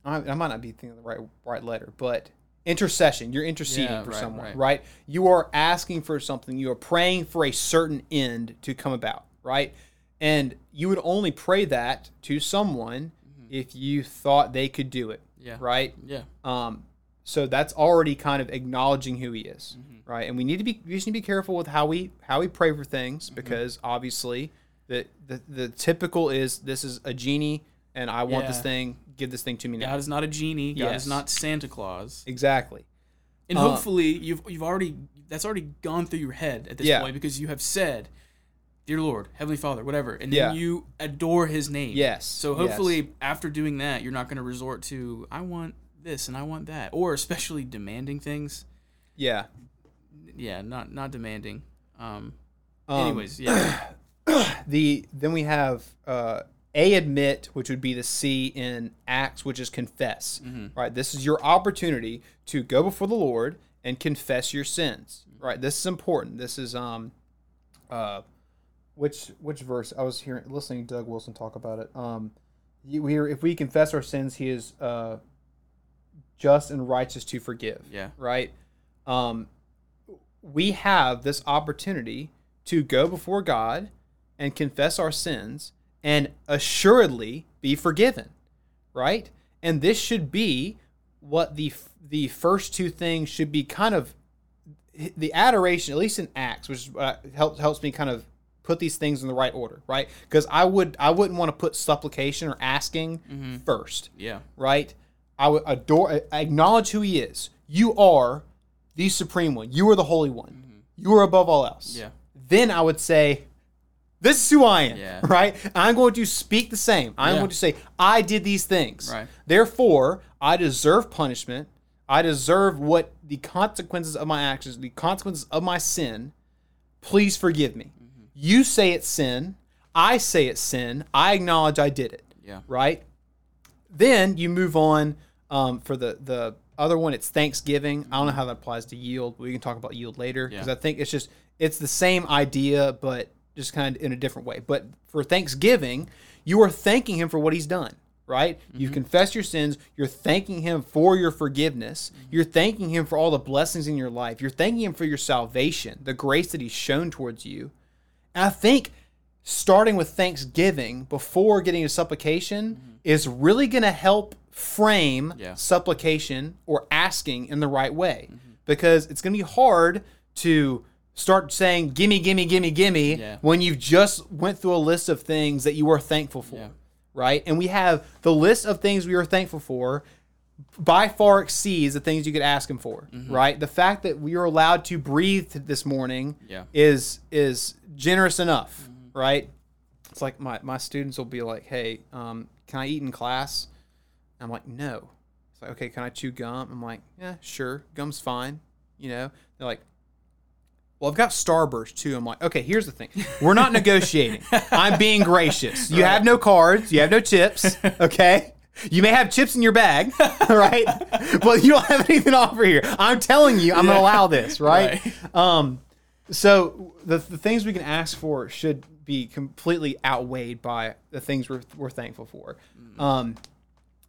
I, I might not be thinking of the right right letter, but intercession. You're interceding Yeah, for right, someone, right. right. You are asking for something. You are praying for a certain end to come about, right? And you would only pray that to someone if you thought they could do it, Mm-hmm. yeah, right? yeah, Um, so that's already kind of acknowledging who he is, Mm-hmm. right? And we need to be we just need to be careful with how we how we pray for things Mm-hmm. because obviously the, the the typical is this is a genie and I want this thing, give this thing to me now. God is not a genie. God Yes. is not Santa Claus. Exactly. And Uh, hopefully you've you've already that's already gone through your head at this Yeah. point because you have said, "Dear Lord, Heavenly Father, whatever," and then Yeah. you adore His name. Yes, So hopefully after doing that, you're not going to resort to "I want this" and "I want that," or especially demanding things. Yeah. Yeah, not not demanding. Um. Um, anyways, yeah, the then we have uh A admit, which would be the C in Acts, which is confess. Right? This is your opportunity to go before the Lord and confess your sins. Right? This is important. This is um uh which which verse I was hearing listening to Doug Wilson talk about it. Um we are, if we confess our sins, he is uh just and righteous to forgive. Yeah. Right? Um we have this opportunity to go before God and confess our sins and assuredly be forgiven, right? And this should be what the the first two things should be kind of the adoration, at least in Acts, which uh, helps helps me kind of put these things in the right order, right? Because I would I wouldn't want to put supplication or asking first Yeah. right? I would adore, acknowledge who He is. You are the supreme one. You are the holy one. You are above all else. Yeah. Then I would say, "This is who I am." Yeah. Right? I'm going to speak the same. I'm Yeah. going to say, "I did these things." Right. Therefore, I deserve punishment. I deserve what the consequences of my actions, the consequences of my sin. Please forgive me. Mm-hmm. You say it's sin. I say it's sin. I acknowledge I did it Yeah. right? Then you move on um, for the the other one. It's Thanksgiving. I don't know how that applies to yield. We can talk about yield later because Yeah. I think it's just it's the same idea, but just kind of in a different way. But for Thanksgiving, you are thanking Him for what He's done. Right? You've mm-hmm. confessed your sins. You're thanking Him for your forgiveness. Mm-hmm. You're thanking Him for all the blessings in your life. You're thanking Him for your salvation, the grace that He's shown towards you. And I think starting with thanksgiving before getting to supplication mm-hmm. is really going to help frame Yeah. supplication or asking in the right way because it's going to be hard to start saying gimme gimme gimme gimme Yeah. when you've just went through a list of things that you are thankful for Yeah. right and we have the list of things we are thankful for by far exceeds the things you could ask him for right the fact that we are allowed to breathe this morning Yeah. is is generous enough, right? It's like my, my students will be like, "Hey, um, can I eat in class?" I'm like, "No." It's like, "Okay, can I chew gum?" I'm like, "Yeah, sure. Gum's fine." You know? They're like, "Well, I've got Starburst too." I'm like, "Okay, here's the thing. We're not negotiating. I'm being gracious. You have no cards. You have no chips. Okay." You may have chips in your bag, right? but you don't have anything to offer here. I'm telling you, I'm gonna allow this, right? Um, so the, the things we can ask for should be completely outweighed by the things we're, we're thankful for. Um,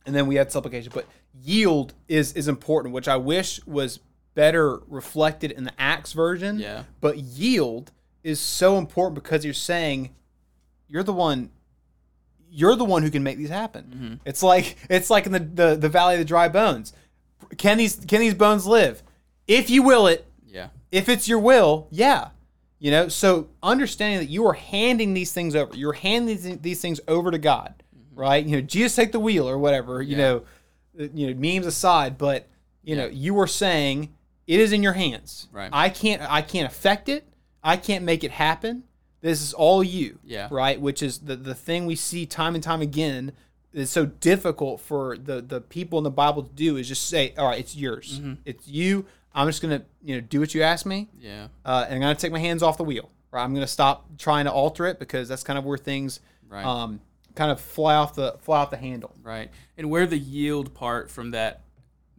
and then we had supplication, but yield is is important, which I wish was better reflected in the Acts version. Yeah. But yield is so important because you're saying you're the one you're the one who can make these happen. It's like it's like in the, the the valley of the dry bones. Can these can these bones live? If you will it, Yeah. if it's your will, yeah. You know, so understanding that you are handing these things over, you're handing these, these things over to God, right? You know, Jesus take the wheel or whatever. You Yeah. know, uh, you know, memes aside, but you know, you are saying it is in your hands. Right. I can't, I can't affect it. I can't make it happen. This is all you. Yeah. Right. Which is the the thing we see time and time again. Is so difficult for the the people in the Bible to do is just say, all right, it's yours. Mm-hmm. It's you. I'm just gonna you know do what you ask me Yeah. uh, and I'm gonna take my hands off the wheel. Right, I'm gonna stop trying to alter it because that's kind of where things Right. um, kind of fly off the fly off the handle. Right. And where the yield part from that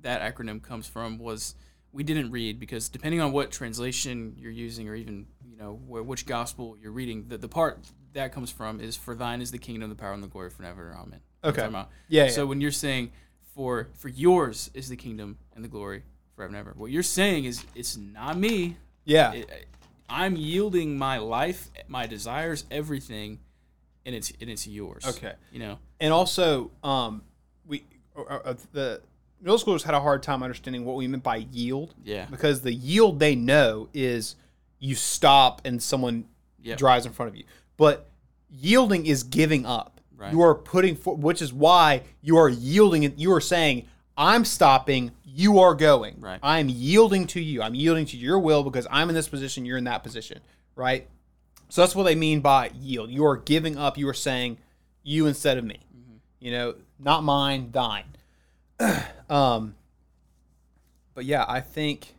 that acronym comes from was we didn't read because depending on what translation you're using or even you know wh- which gospel you're reading, the, the part that comes from is for thine is the kingdom, the power, and the glory forever. Amen. That's what I'm Okay. Yeah, So yeah. when you're saying for for yours is the kingdom and the glory forever and ever, what you're saying is it's not me. Yeah, It, I'm yielding my life, my desires, everything, and it's and it's yours. Okay. You know. and also um, we uh, uh, the middle schoolers had a hard time understanding what we meant by yield Yeah. because the yield they know is you stop and someone Yep. drives in front of you, but yielding is giving up. Right. You are putting, for, which is why you are yielding. it. You are saying, "I'm stopping. You are going. Right. I'm yielding to you. I'm yielding to your will because I'm in this position. You're in that position. Right. So that's what they mean by yield. You are giving up. You are saying, "You instead of me." Mm-hmm. You know, not mine, thine. um. But yeah, I think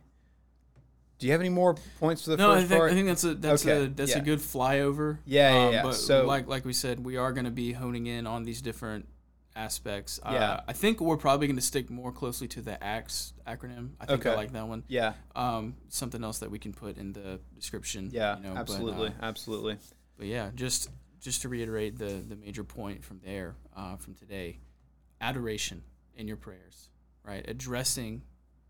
Do you have any more points for the No, I first think, part? I think that's a that's Okay, a that's yeah. a good flyover. Yeah, yeah, Um, yeah. But So- like like we said, we are going to be honing in on these different aspects. Yeah. Uh, I think we're probably going to stick more closely to the ACTS acronym. I think I like that one. yeah, Um, something else that we can put in the description. yeah, you know, but, absolutely, uh, absolutely. But yeah, just just to reiterate the the major point from there uh, from today, adoration in your prayers, right? Addressing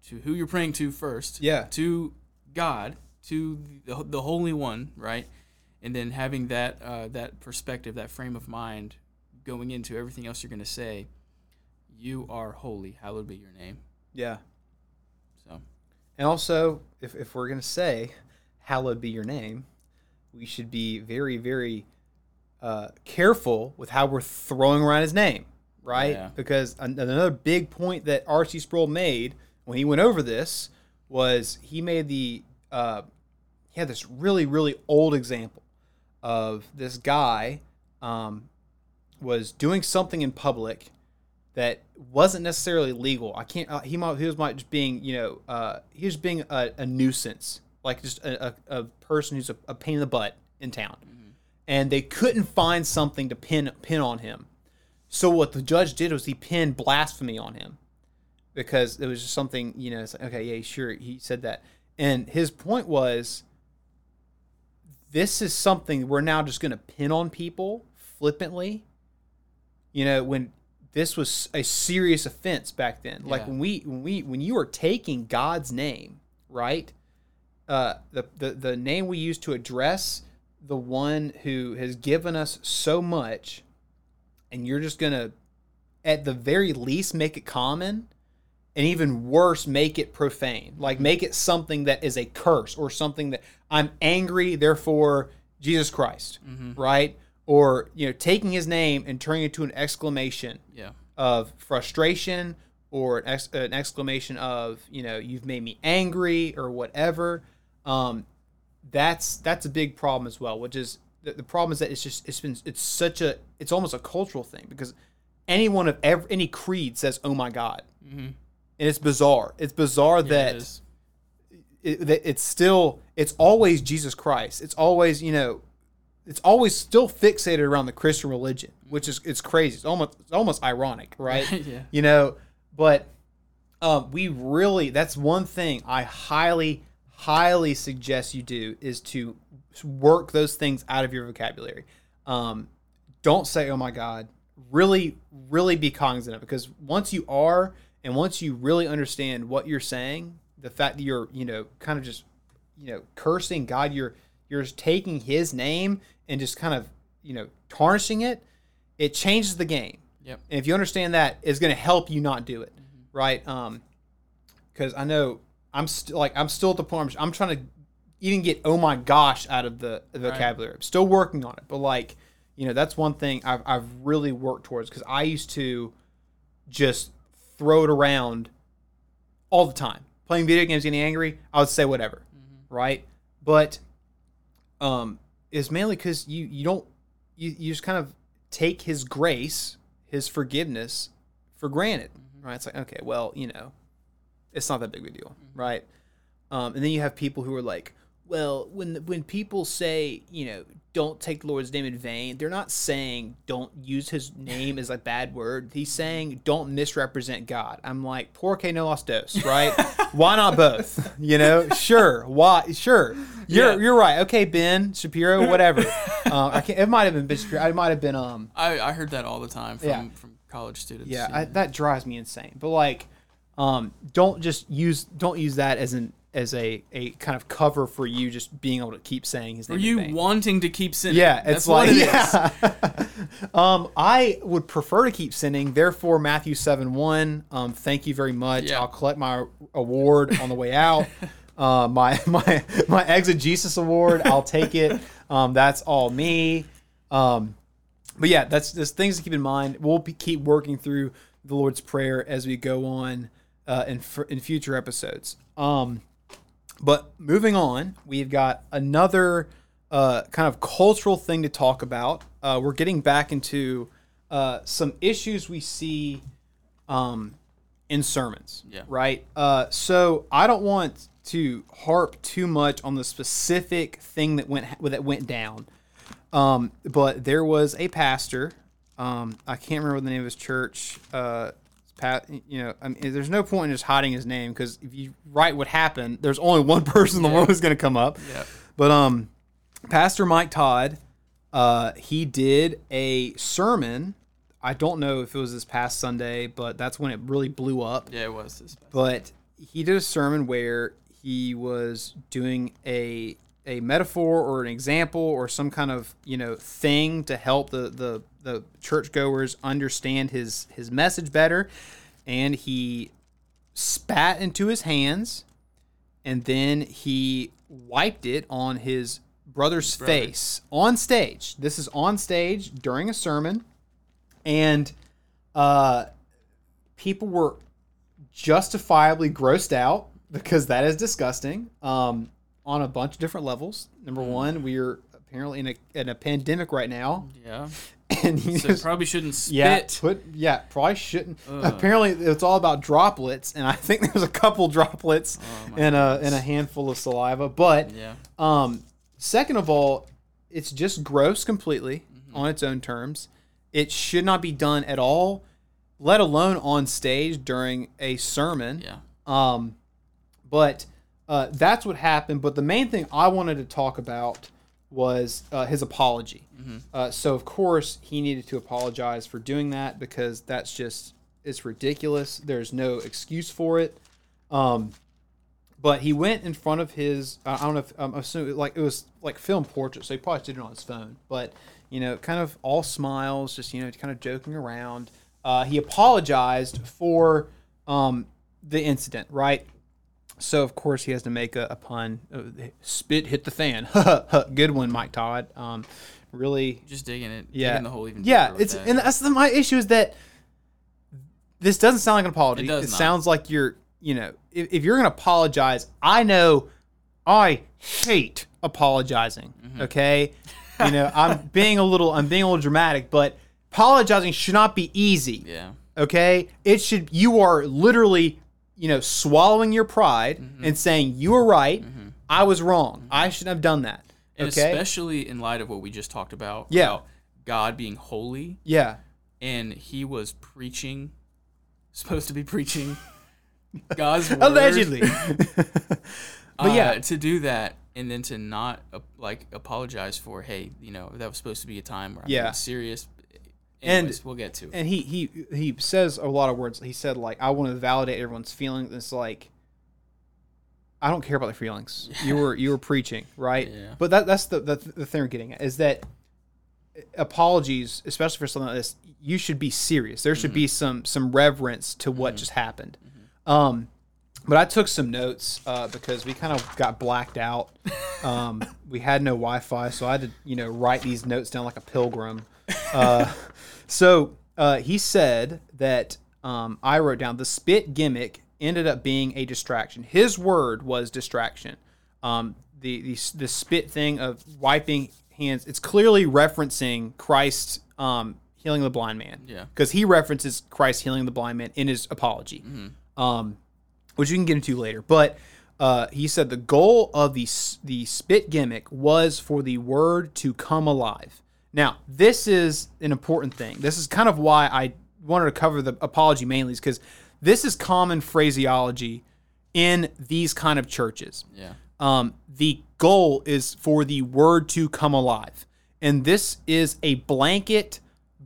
to who you're praying to first, Yeah. to God, to the, the Holy One, right? And then having that uh, that perspective, that frame of mind, going into everything else you're going to say. You are holy, hallowed be your name. Yeah. So And also, if, if we're going to say, hallowed be your name, we should be very, very uh, careful with how we're throwing around his name, right? Yeah. Because an- another big point that R.C. Sproul made when he went over this was he made the, uh, he had this really, really old example of this guy um, was doing something in public that wasn't necessarily legal. I can't. Uh, he might. He was might just being. You know. Uh, he was being a, a nuisance, like just a, a, a person who's a, a pain in the butt in town, and they couldn't find something to pin pin on him. So what the judge did was he pinned blasphemy on him, because it was just something. You know. It's like, okay, yeah, sure, he said that, and his point was. This is something we're now just going to pin on people flippantly. You know, when this was a serious offense back then. Like when we when we when you are taking God's name, right? Uh, the, the the name we use to address the one who has given us so much, and you're just gonna, at the very least, make it common, and even worse, make it profane. Like make it something that is a curse or something that I'm angry, therefore Jesus Christ, right? Or you know, taking His name and turning it to an exclamation yeah, of frustration or an, ex- an exclamation of you know you've made me angry or whatever um, that's that's a big problem as well which is the, the problem is that it's just it's been it's such a it's almost a cultural thing because anyone of every, any creed says oh my god Mhm. and it's bizarre it's bizarre Yeah, that it it, that it's still it's always Jesus Christ. It's always you know, it's always still fixated around the Christian religion, which is it's crazy. It's almost it's almost ironic, right? yeah. You know, but um, we really that's one thing I highly highly suggest you do is to work those things out of your vocabulary. Um, don't say oh my god. Really, really be cognizant of it because once you are, and once you really understand what you're saying, the fact that you're you know kind of just you know cursing God, you're you're taking His name and just kind of you know tarnishing it. It changes the game. Yep. And if you understand that, it's going to help you not do it, right? Um, because I know I'm still like I'm still at the point I'm, I'm trying to even get oh my gosh out of the vocabulary. I'm still working on it, but like you know that's one thing I've I've really worked towards because I used to just throw it around all the time. Playing video games, getting angry, I would say whatever, right? But um, it's mainly because you you don't you, you just kind of take His grace, His forgiveness for granted, right? It's like okay, well, you know, it's not that big of a deal, right? Um, and then you have people who are like, well, when when people say, you know, don't take the Lord's name in vain, they're not saying don't use His name as a bad word. He's saying don't misrepresent God. I'm like, porque no los dos, right? why not both? You know, sure, why? Sure, you're Yeah. you're right. Okay, Ben Shapiro, whatever. um, I can't, it might have been Ben Shapiro. It might have been um. I, I heard that all the time from, Yeah. from college students. Yeah, I, that drives me insane. But like, um, don't just use don't use that as an as a, a kind of cover for you just being able to keep saying his name. in you wanting to keep sinning. Yeah, That's it's what like it is. yeah. um, I would prefer to keep sinning. Therefore, Matthew seven one. Um, thank you very much. Yeah. I'll collect my award on the way out. uh, my my my exegesis award. I'll take it. Um, that's all me. Um, but yeah, that's just things to keep in mind. We'll be, keep working through the Lord's Prayer as we go on uh, in in future episodes. Um, but moving on, we've got another uh, kind of cultural thing to talk about. Uh, we're getting back into uh, some issues we see um, in sermons. Yeah. Right. Uh, so I don't want to harp too much on the specific thing that went that went down. Um, but there was a pastor. Um, I can't remember the name of his church. Pat, you know, I mean, there's no point in just hiding his name because if you write what happened, there's only one person in the world who's going to come up. Yeah. But um, Pastor Mike Todd, uh, he did a sermon. I don't know if it was this past Sunday, but that's when it really blew up. Yeah, it was this. But he did a sermon where he was doing a a metaphor or an example or some kind of you know thing to help the the the churchgoers understand his his message better, and he spat into his hands, and then he wiped it on his brother's brother. face on stage. This is on stage during a sermon, and uh, people were justifiably grossed out because that is disgusting um, on a bunch of different levels. Number Mm. one, we are apparently in a, in a pandemic right now, Yeah. and he So just probably shouldn't spit. yeah put yeah probably shouldn't. Apparently, it's all about droplets, and I think there's a couple droplets Oh and a and a handful of saliva. But Yeah. um, second of all, it's just gross completely Mm-hmm. on its own terms. It should not be done at all, let alone on stage during a sermon. Yeah. Um, but uh, that's what happened. But the main thing I wanted to talk about was uh, his apology. Uh, so of course he needed to apologize for doing that because that's just it's ridiculous. There's no excuse for it. Um, but he went in front of his I don't know if I'm assuming like it was like film portrait, so he probably did it on his phone. But you know, kind of all smiles, just you know, kind of joking around. Uh, he apologized for um, the incident, right? So of course he has to make a, a pun. Uh, spit hit the fan. Good one, Mike Todd. Um, really, Just digging it. yeah, Digging the hole even yeah. It's that. and that's the, my issue is that this doesn't sound like an apology. It It, sounds like you're, you know, if, if you're gonna apologize, I know, I hate apologizing. Mm-hmm. Okay, you know, I'm being a little, I'm being a little dramatic, but apologizing should not be easy. Yeah. Okay, it should. You are literally, you know, swallowing your pride Mm-hmm. and saying you were right. I was wrong. I shouldn't have done that. And okay. especially in light of what we just talked about. Yeah. About God being holy yeah. and he was preaching supposed to be preaching God's word. Allegedly. But yeah. to do that and then to not uh, like apologize for, hey, you know, that was supposed to be a time where I'm Yeah. being serious. And- we'll get to it. and he he he says a lot of words. He said like, "I want to validate everyone's feelings." It's like, I don't care about their feelings. You were you were preaching, right? Yeah. But that that's the, the the thing we're getting at is that apologies, especially for something like this, you should be serious. There should be some some reverence to what just happened. Um, but I took some notes uh, because we kind of got blacked out. Um, we had no Wi-Fi, so I had to you know write these notes down like a pilgrim. Uh, so uh, he said that um, I wrote down the spit gimmick ended up being a distraction. His word was distraction. Um, the, the the spit thing of wiping hands. It's clearly referencing Christ um, healing the blind man. Yeah. because he references Christ healing the blind man in his apology, um, which you can get into later. But uh, he said the goal of the the spit gimmick was for the word to come alive. Now, this is an important thing. This is kind of why I wanted to cover the apology mainly, is because this is common phraseology in these kind of churches. yeah. Um, the goal is for the word to come alive. And this is a blanket,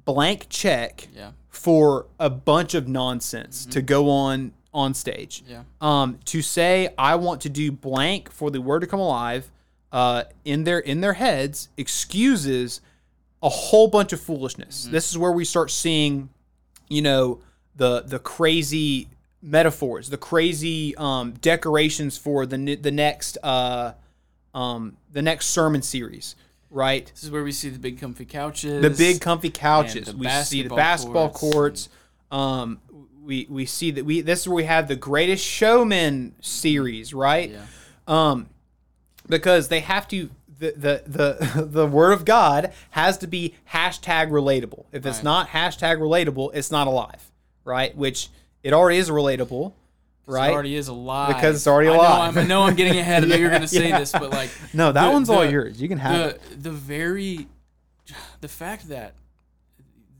blank check Yeah. for a bunch of nonsense to go on on stage. Yeah. Um, to say I want to do blank for the word to come alive, uh, in their in their heads excuses a whole bunch of foolishness. This is where we start seeing, you know, the the crazy metaphors, the crazy um, decorations for the the next uh, um, the next sermon series, right? This is where we see the big comfy couches. the big comfy couches. We see the basketball basketball courts. courts. Um, we we see that we this is where we have the Greatest Showman series, right? Yeah. Um, because they have to. The, the the the word of God has to be hashtag relatable. If it's Right. not hashtag relatable, it's not alive, right? Which it already is relatable. right? It already is alive. Because it's already I know alive. I'm, I know I'm getting ahead. I know you're going to say Yeah. this, but like no, that the- one's all yours. You can have the it. the very the fact that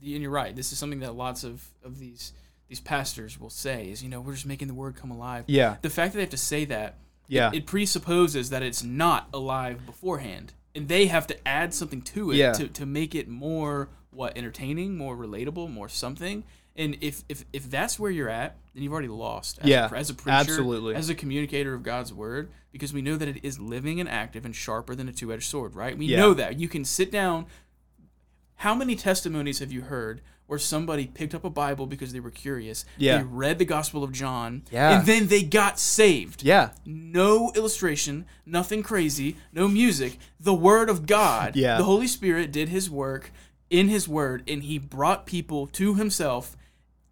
and you're right. This is something that lots of of these these pastors will say is you know we're just making the word come alive. Yeah. The fact that they have to say that Yeah. it presupposes that it's not alive beforehand, and they have to add something to it Yeah. to, to make it more what entertaining, more relatable, more something. And if, if if that's where you're at, then you've already lost. As Yeah, a, as a preacher, absolutely. as a communicator of God's word, because we know that it is living and active and sharper than a two-edged sword. Right? We Yeah. know that you can sit down. How many testimonies have you heard where somebody picked up a Bible because they were curious? Yeah. They read the Gospel of John, Yeah. and then they got saved Yeah. no illustration, nothing crazy, no music. The Word of God. Yeah. The Holy Spirit did His work in His Word, and He brought people to Himself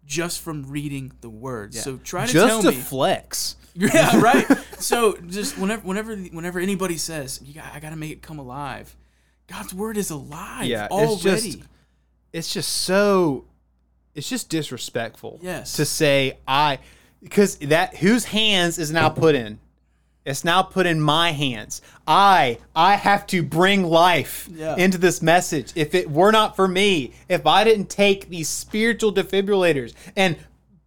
just from reading the Word. So try to Just tell to me. flex. yeah, right. So just whenever, whenever, whenever anybody says, "You got, I got to make it come alive," God's Word is alive Yeah, it's already. just- It's just so. It's just disrespectful. Yes. To say I, because that whose hands is now put in. It's now put in my hands. I I have to bring life Yeah. into this message. If it were not for me, if I didn't take these spiritual defibrillators and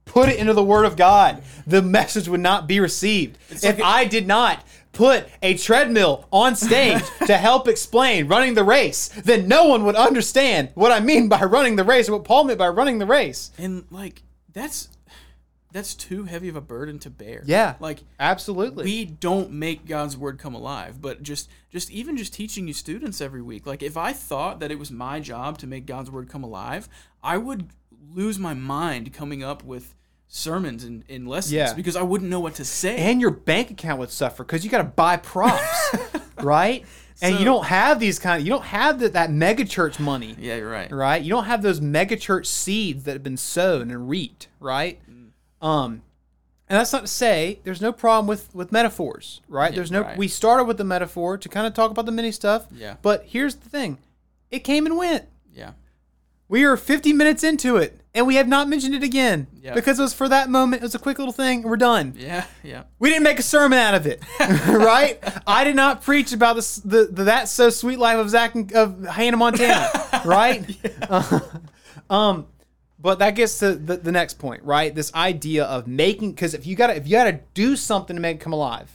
put it into the Word of God, the message would not be received. if like a- I did not put a treadmill on stage to help explain running the race, then no one would understand what I mean by running the race or what Paul meant by running the race. and like that's that's too heavy of a burden to bear. Yeah. Like Absolutely. we don't make God's word come alive, but just just even just teaching you students every week. Like if I thought that it was my job to make God's word come alive, I would lose my mind coming up with sermons and, and lessons Yeah. because I wouldn't know what to say. and your bank account would suffer because you got to buy props, right? And So- you don't have these kind. Of, you don't have that that mega church money, yeah, you're right. right? You don't have those mega church seeds that have been sown and reaped, right? Um, and that's not to say there's no problem with with metaphors, right? Yeah, there's no. right. We started with the metaphor to kind of talk about the mini stuff, Yeah. But here's the thing, it came and went. Yeah. We are 50 minutes into it, and we have not mentioned it again Yeah. because it was for that moment. It was a quick little thing. and We're done. Yeah. Yeah. We didn't make a sermon out of it, right? I did not preach about this, the, the that so Suite Life of Zack and, of Hannah Montana, right? Uh, um, but that gets to the, the next point, right? This idea of making because if you gotta if you gotta do something to make it come alive,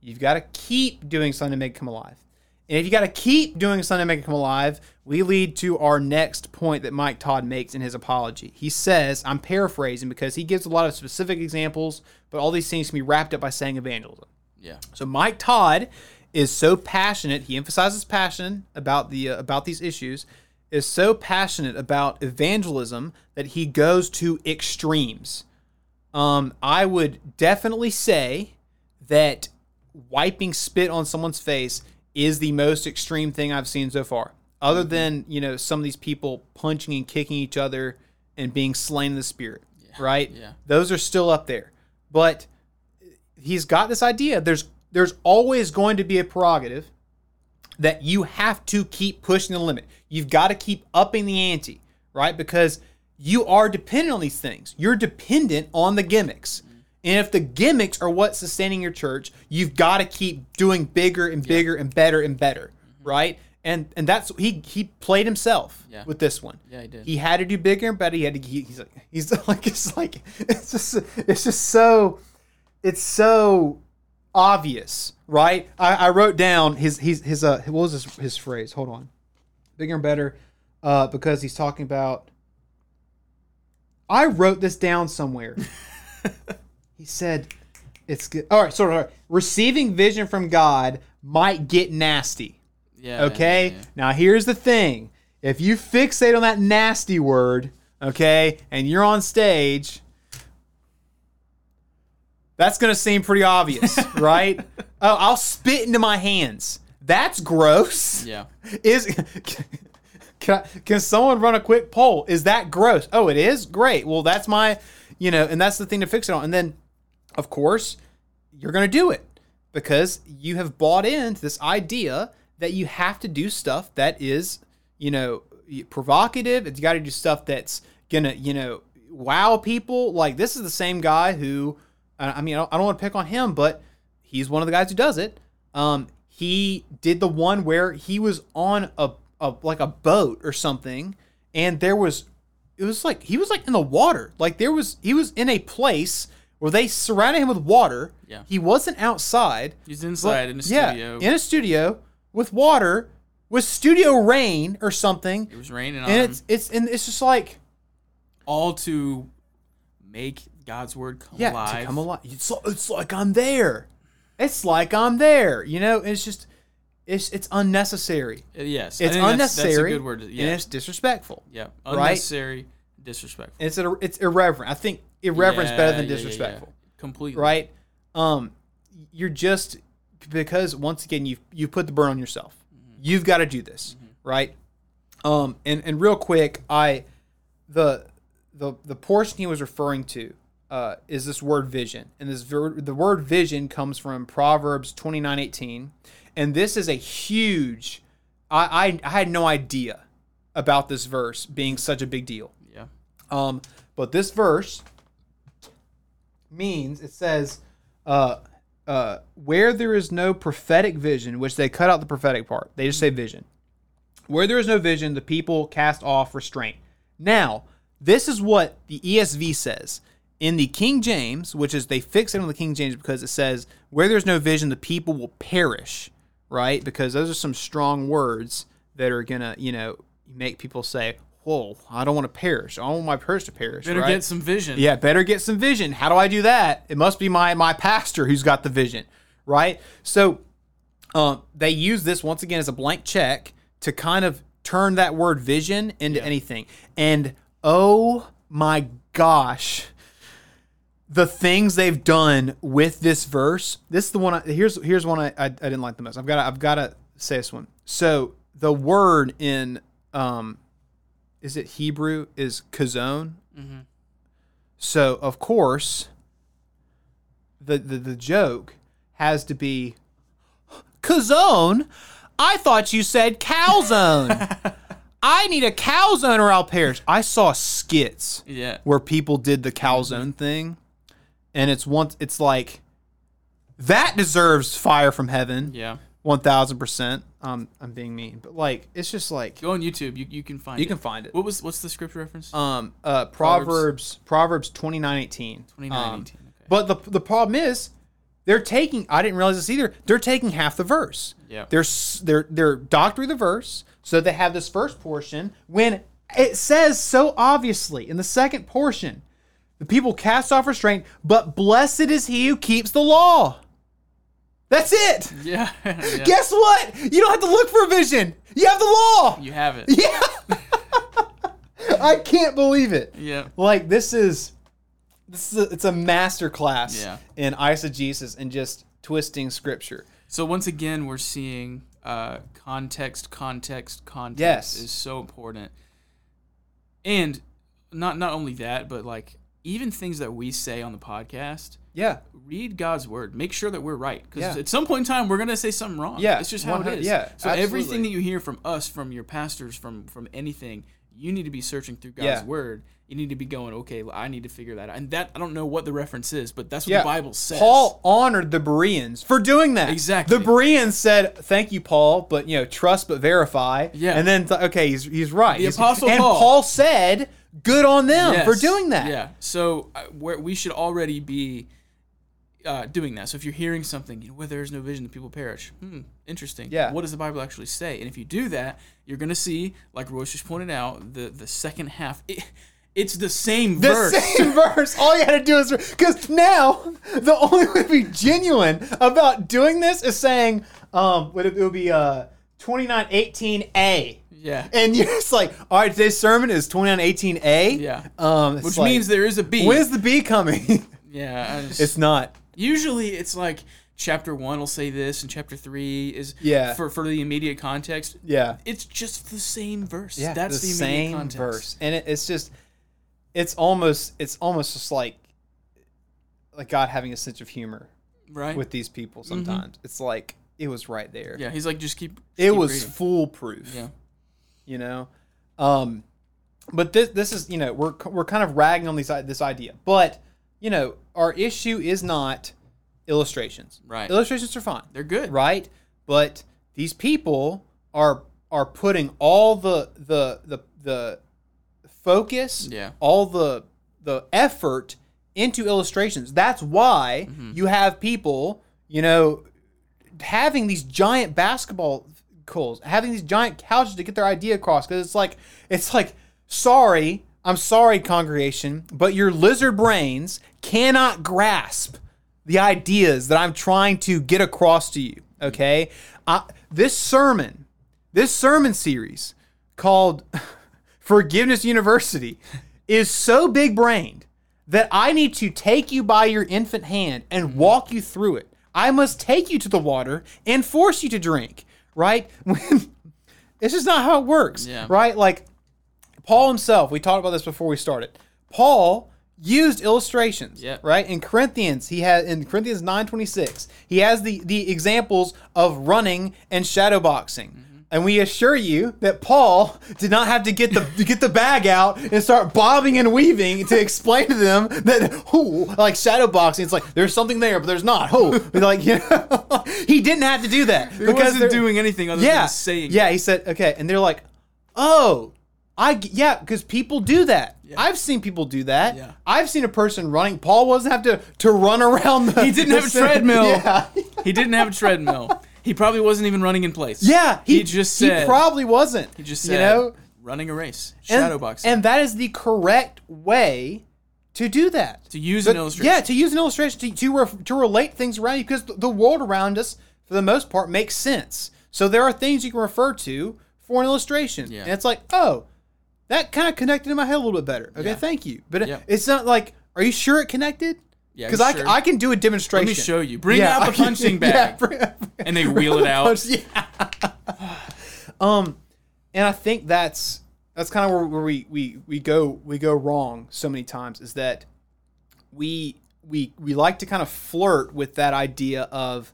you've got to keep doing something to make it come alive. And if you got to keep doing something to make it come alive, we lead to our next point that Mike Todd makes in his apology. He says, I'm paraphrasing because he gives a lot of specific examples, but all these things can be wrapped up by saying evangelism. Yeah. So Mike Todd is so passionate. He emphasizes passion about the uh, about these issues. Is so passionate about evangelism that he goes to extremes. Um, I would definitely say that wiping spit on someone's face is the most extreme thing I've seen so far. Other mm-hmm. than you know some of these people punching and kicking each other and being slain in the spirit, right? yeah. Those are still up there, but he's got this idea. There's there's always going to be a prerogative that you have to keep pushing the limit. You've got to keep upping the ante, right? Because you are dependent on these things. You're dependent on the gimmicks. And if the gimmicks are what's sustaining your church, you've got to keep doing bigger and bigger and better and better, right? And and that's he he played himself Yeah. with this one. Yeah, he did. He had to do bigger and better. He had to. He, he's like he's like it's like it's just it's just so it's so obvious, right? I, I wrote down his his his uh what was his his phrase? Hold on, bigger and better, uh, because he's talking about. I wrote this down somewhere. he said, "It's good." All right, so all right. receiving vision from God might get nasty. Yeah. Okay. yeah, yeah. Now here's the thing: if you fixate on that nasty word, okay, and you're on stage, that's gonna seem pretty obvious, right? Oh, I'll spit into my hands. That's gross. Yeah. Is can, I, can someone run a quick poll? Is that gross? Oh, it is. Great. Well, that's my, you know, and that's the thing to fix it on. And then, of course, you're gonna do it because you have bought into this idea that you have to do stuff that is, you know, provocative. It's got to do stuff that's gonna, you know, wow people. Like this is the same guy who, I I mean, I don't, I don't want to pick on him, but he's one of the guys who does it. Um, he did the one where he was on a, a like a boat or something, and there was, it was like he was like in the water. Like there was he was in a place where they surrounded him with water. Yeah. He wasn't outside. He's inside in a studio. Yeah, in a studio with water, with studio rain or something. it was raining on And him. it's it's and it's just like all to make God's word come yeah, alive. to come alive. It's, li- it's like I'm there. It's like I'm there. You know, it's just it's it's unnecessary. Uh, Yes, It's think that's- unnecessary. That's a good word. to- and Yeah, it's disrespectful. yeah, right? unnecessary, disrespectful. And it's a, it's irreverent. I think irreverence Yeah, better than yeah, yeah, yeah. disrespectful. Completely. Right? Um, you're just because once again you've you put the burn on yourself. Mm-hmm. You've got to do this, right? Um, and and real quick, I the the the portion he was referring to uh, is this word vision, and this ver- the word vision comes from Proverbs twenty nine eighteen, and this is a huge. I, I I had no idea about this verse being such a big deal. Yeah. Um, but this verse means it says, uh, uh, where there is no prophetic vision, which they cut out the prophetic part, they just say vision. Where there is no vision, the people cast off restraint. Now, this is what the ESV says. In the King James, which is they fix it on the King James because it says, where there's no vision, the people will perish, right? Because those are some strong words that are going to, you know, make people say, whoa, I don't want to perish. I don't want my purse to perish. Better right? get some vision. Yeah, better get some vision. How do I do that? It must be my my pastor who's got the vision, right? So, um, they use this once again as a blank check to kind of turn that word vision into anything. And oh my gosh, the things they've done with this verse. This is the one. I, here's here's one I, I I didn't like the most. I've got I've got to say this one. So the word in um, is it Hebrew is kazon. Mm-hmm. So of course, the, the the joke has to be kazone. I thought you said calzone. I need a calzone or I'll perish. I saw skits Yeah. where people did the calzone mm-hmm. thing, and it's once it's like that deserves fire from heaven, Yeah. one thousand percent. Um, I'm being mean, but like it's just like Go on YouTube. You, you can find you it. can find it. What was what's the scripture reference? Um, uh, Proverbs Proverbs twenty nine eighteen. 29, Um, 18, okay. But the the problem is, they're taking. I didn't realize this either. They're taking half the verse. Yeah. They're they're they're doctoring the verse, so they have this first portion when it says so obviously in the second portion, the people cast off restraint, but blessed is he who keeps the law. That's it. yeah. yeah. Guess what? You don't have to look for a vision. You have the law. You have it. Yeah. I can't believe it. Yeah. Like this is this is a, it's a master class Yeah. in eisegesis and just twisting scripture. So once again, we're seeing uh, context, context, context Yes. is so important, and not not only that, but like even things that we say on the podcast. Yeah. Read God's word. Make sure that we're right, because Yeah. at some point in time we're gonna say something wrong. Yeah, it's just how it is. yeah, So everything that you hear from us, from your pastors, from from anything, you need to be searching through God's Yeah. word. You need to be going, okay, I need to figure that out. And that I don't know what the reference is, but that's what Yeah. the Bible says. Paul honored the Bereans for doing that. Exactly. The Bereans said, "Thank you, Paul, but you know, trust but verify." Yeah. And then th- okay, he's he's right. The He's- Apostle and Paul. Paul said, "Good on them for doing that." Yeah. So uh, we should already be uh, doing that. So if you're hearing something, you know, where there is no vision, the people perish. Hmm, interesting. Yeah. What does the Bible actually say? And if you do that, you're gonna see, like Royce just pointed out, the the second half. It, it's the same The verse. same verse. All you had to do is because now the only way to be genuine about doing this is saying, um, would it, it would be uh twenty nine eighteen a. Yeah. And you're just like, all right, today's sermon is 2918A. Yeah. Um, Which like, means there is a B. when's the B coming? yeah. I just- it's not. Usually it's like chapter one will say this, and chapter three is Yeah. for for the immediate context. Yeah. It's just the same verse. Yeah. That's the, the, immediate same context. verse, and it, it's just, it's almost, it's almost just like, like God having a sense of humor right? with these people. Sometimes it's like it was right there. yeah, he's like, just keep. just It keep was reading. foolproof. Yeah. you know um but this this is you know we're we're kind of ragging on these this idea but you know, our issue is not illustrations. Right. Illustrations are fine. They're good. Right? But these people are are putting all the the the the focus, Yeah. all the the effort into illustrations. That's why Mm-hmm. you have people, you know, having these giant basketball goals, having these giant couches to get their idea across. Because it's like, it's like, sorry, I'm sorry, congregation, but your lizard brains cannot grasp the ideas that I'm trying to get across to you. Okay, uh, this sermon, this sermon series called Forgiveness University is so big brained that I need to take you by your infant hand and walk you through it. I must take you to the water and force you to drink, right? When it's just not how it works, Yeah. right? Like Paul himself, we talked about this before we started. Paul used illustrations, Yeah. right? In Corinthians, he had in Corinthians 9:26, he has the the examples of running and shadow boxing. Mm-hmm. And we assure you that Paul did not have to get the to get the bag out and start bobbing and weaving to explain to them that who like shadow boxing. It's like there's something there, but there's not. Who like you know, he didn't have to do that He wasn't they're- doing anything other yeah, than saying. yeah. He said okay, and they're like, oh, I yeah, because people do that. I've seen people do that. Yeah. I've seen a person running. Paul wasn't have to to run around. The, He didn't have a center- treadmill. Yeah. He didn't have a treadmill. He probably wasn't even running in place. Yeah, He, just said. he probably wasn't. he just you said. know, running a race, and, shadow boxing. and that is the correct way to do that. to use But- an illustration. Yeah, to use an illustration to to, ref, to relate things around you because the world around us, for the most part, makes sense. So there are things you can refer to for an illustration, Yeah. and it's like, oh, that kind of connected in my head a little bit better. Okay, Yeah. thank you. But Yeah. it's not like, are you sure it connected? Yeah, Because you I, sure? I can do a demonstration. Let me show you. Bring out the punching bag. and they wheel it out. yeah. um, and I think that's that's kind of where, where we, we we go we go wrong so many times is that we we we like to kind of flirt with that idea of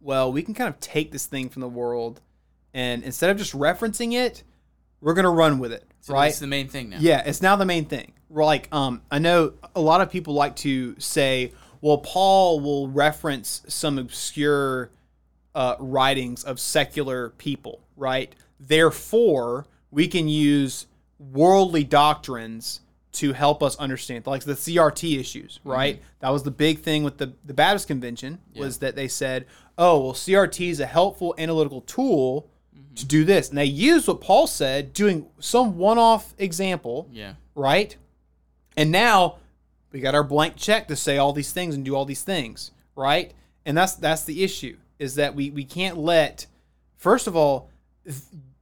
well we can kind of take this thing from the world and instead of just referencing it we're gonna run with it So right It's the main thing now. yeah, it's now the main thing. We're like, um, I know a lot of people like to say, well, Paul will reference some obscure uh, writings of secular people, right? Therefore, we can use worldly doctrines to help us understand, like the CRT issues, right? That was the big thing with the, the Baptist convention was that they said, oh, well, CRT is a helpful analytical tool to do this. And they used what Paul said, doing some one off example, Yeah. right? And now we got our blank check to say all these things and do all these things, right? And that's that's the issue is that we we can't let first of all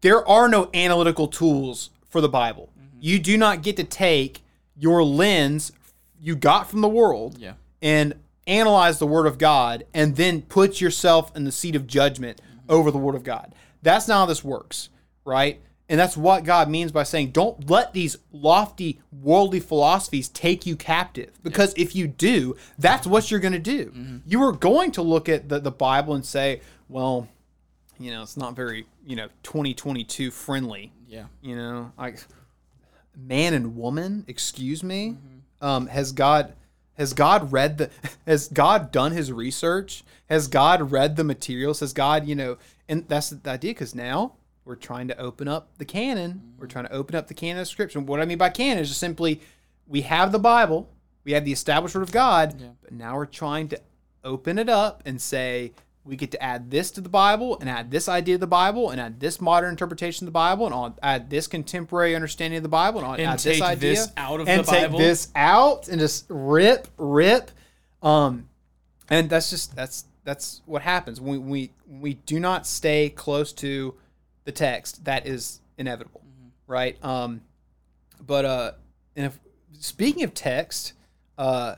there are no analytical tools for the Bible. Mm-hmm. You do not get to take your lens you got from the world Yeah. and analyze the word of God and then put yourself in the seat of judgment mm-hmm. over the word of God. That's not how this works, right? And that's what God means by saying, don't let these lofty worldly philosophies take you captive. Because if you do, that's what you're going to do. You are going to look at the, the Bible and say, well, you know, it's not very, you know, 2022 friendly Yeah. you know like man and woman excuse me um has god has god read the has god done his research has god read the materials has god you know and that's the idea because now we're trying to open up the canon we're trying to open up the canon of scripture what i mean by canon is just simply we have the bible we have the established word of god Yeah. but now we're trying to open it up and say we get to add this to the Bible and add this idea to the Bible and add this modern interpretation of the Bible and I'll add this contemporary understanding of the Bible and I'll And add this take idea this out of and the take Bible. this out and just rip rip um and that's just that's that's what happens when we we do not stay close to the text that is inevitable Mm-hmm. right um but uh and if speaking of text uh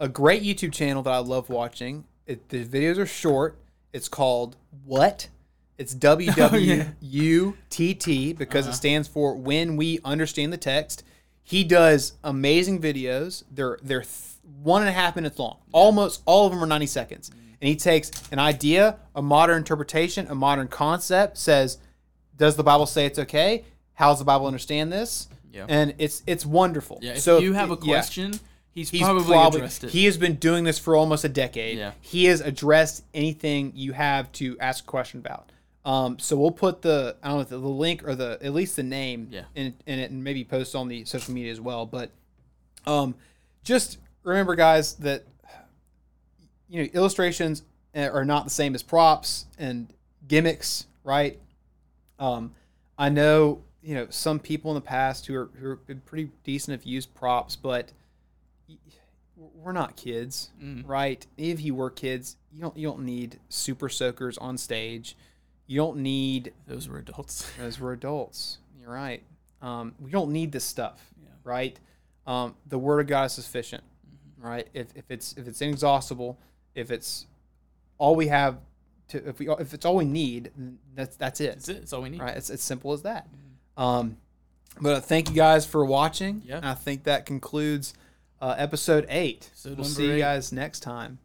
a great YouTube channel that I love watching. It, the videos are short. It's called What? It's W W U T T because it stands for When We Understand the Text. He does amazing videos. They're they're th- one and a half minutes long. Almost all of them are ninety seconds. And he takes an idea, a modern interpretation, a modern concept, says, "Does the Bible say it's okay? How does the Bible understand this?" Yeah. And it's it's wonderful. Yeah. If so you have a yeah. question, He's, He's probably, probably, addressed it. he has been doing this for almost a decade. Yeah. He has addressed anything you have to ask a question about. Um, so we'll put the I don't know the, the link or the at least the name Yeah. in, in it and maybe post on the social media as well. But um, just remember, guys, that you know illustrations uh, are not the same as props and gimmicks, right? Um, I know you know some people in the past who are who have been pretty decent have used props, but we're not kids, Mm. right? If you were kids, you don't you don't need super soakers on stage. You don't need Those were adults. those we're adults. You're right. Um, we don't need this stuff, Yeah. right? Um, the word of God is sufficient, right? If, if it's if it's inexhaustible, if it's all we have to, if we if it's all we need, that's that's it, That's it. That's all we need. right? It's as simple as that. Um, but uh, thank you guys for watching. Yeah. And I think that concludes uh, episode eight. Episode we'll see you guys next time.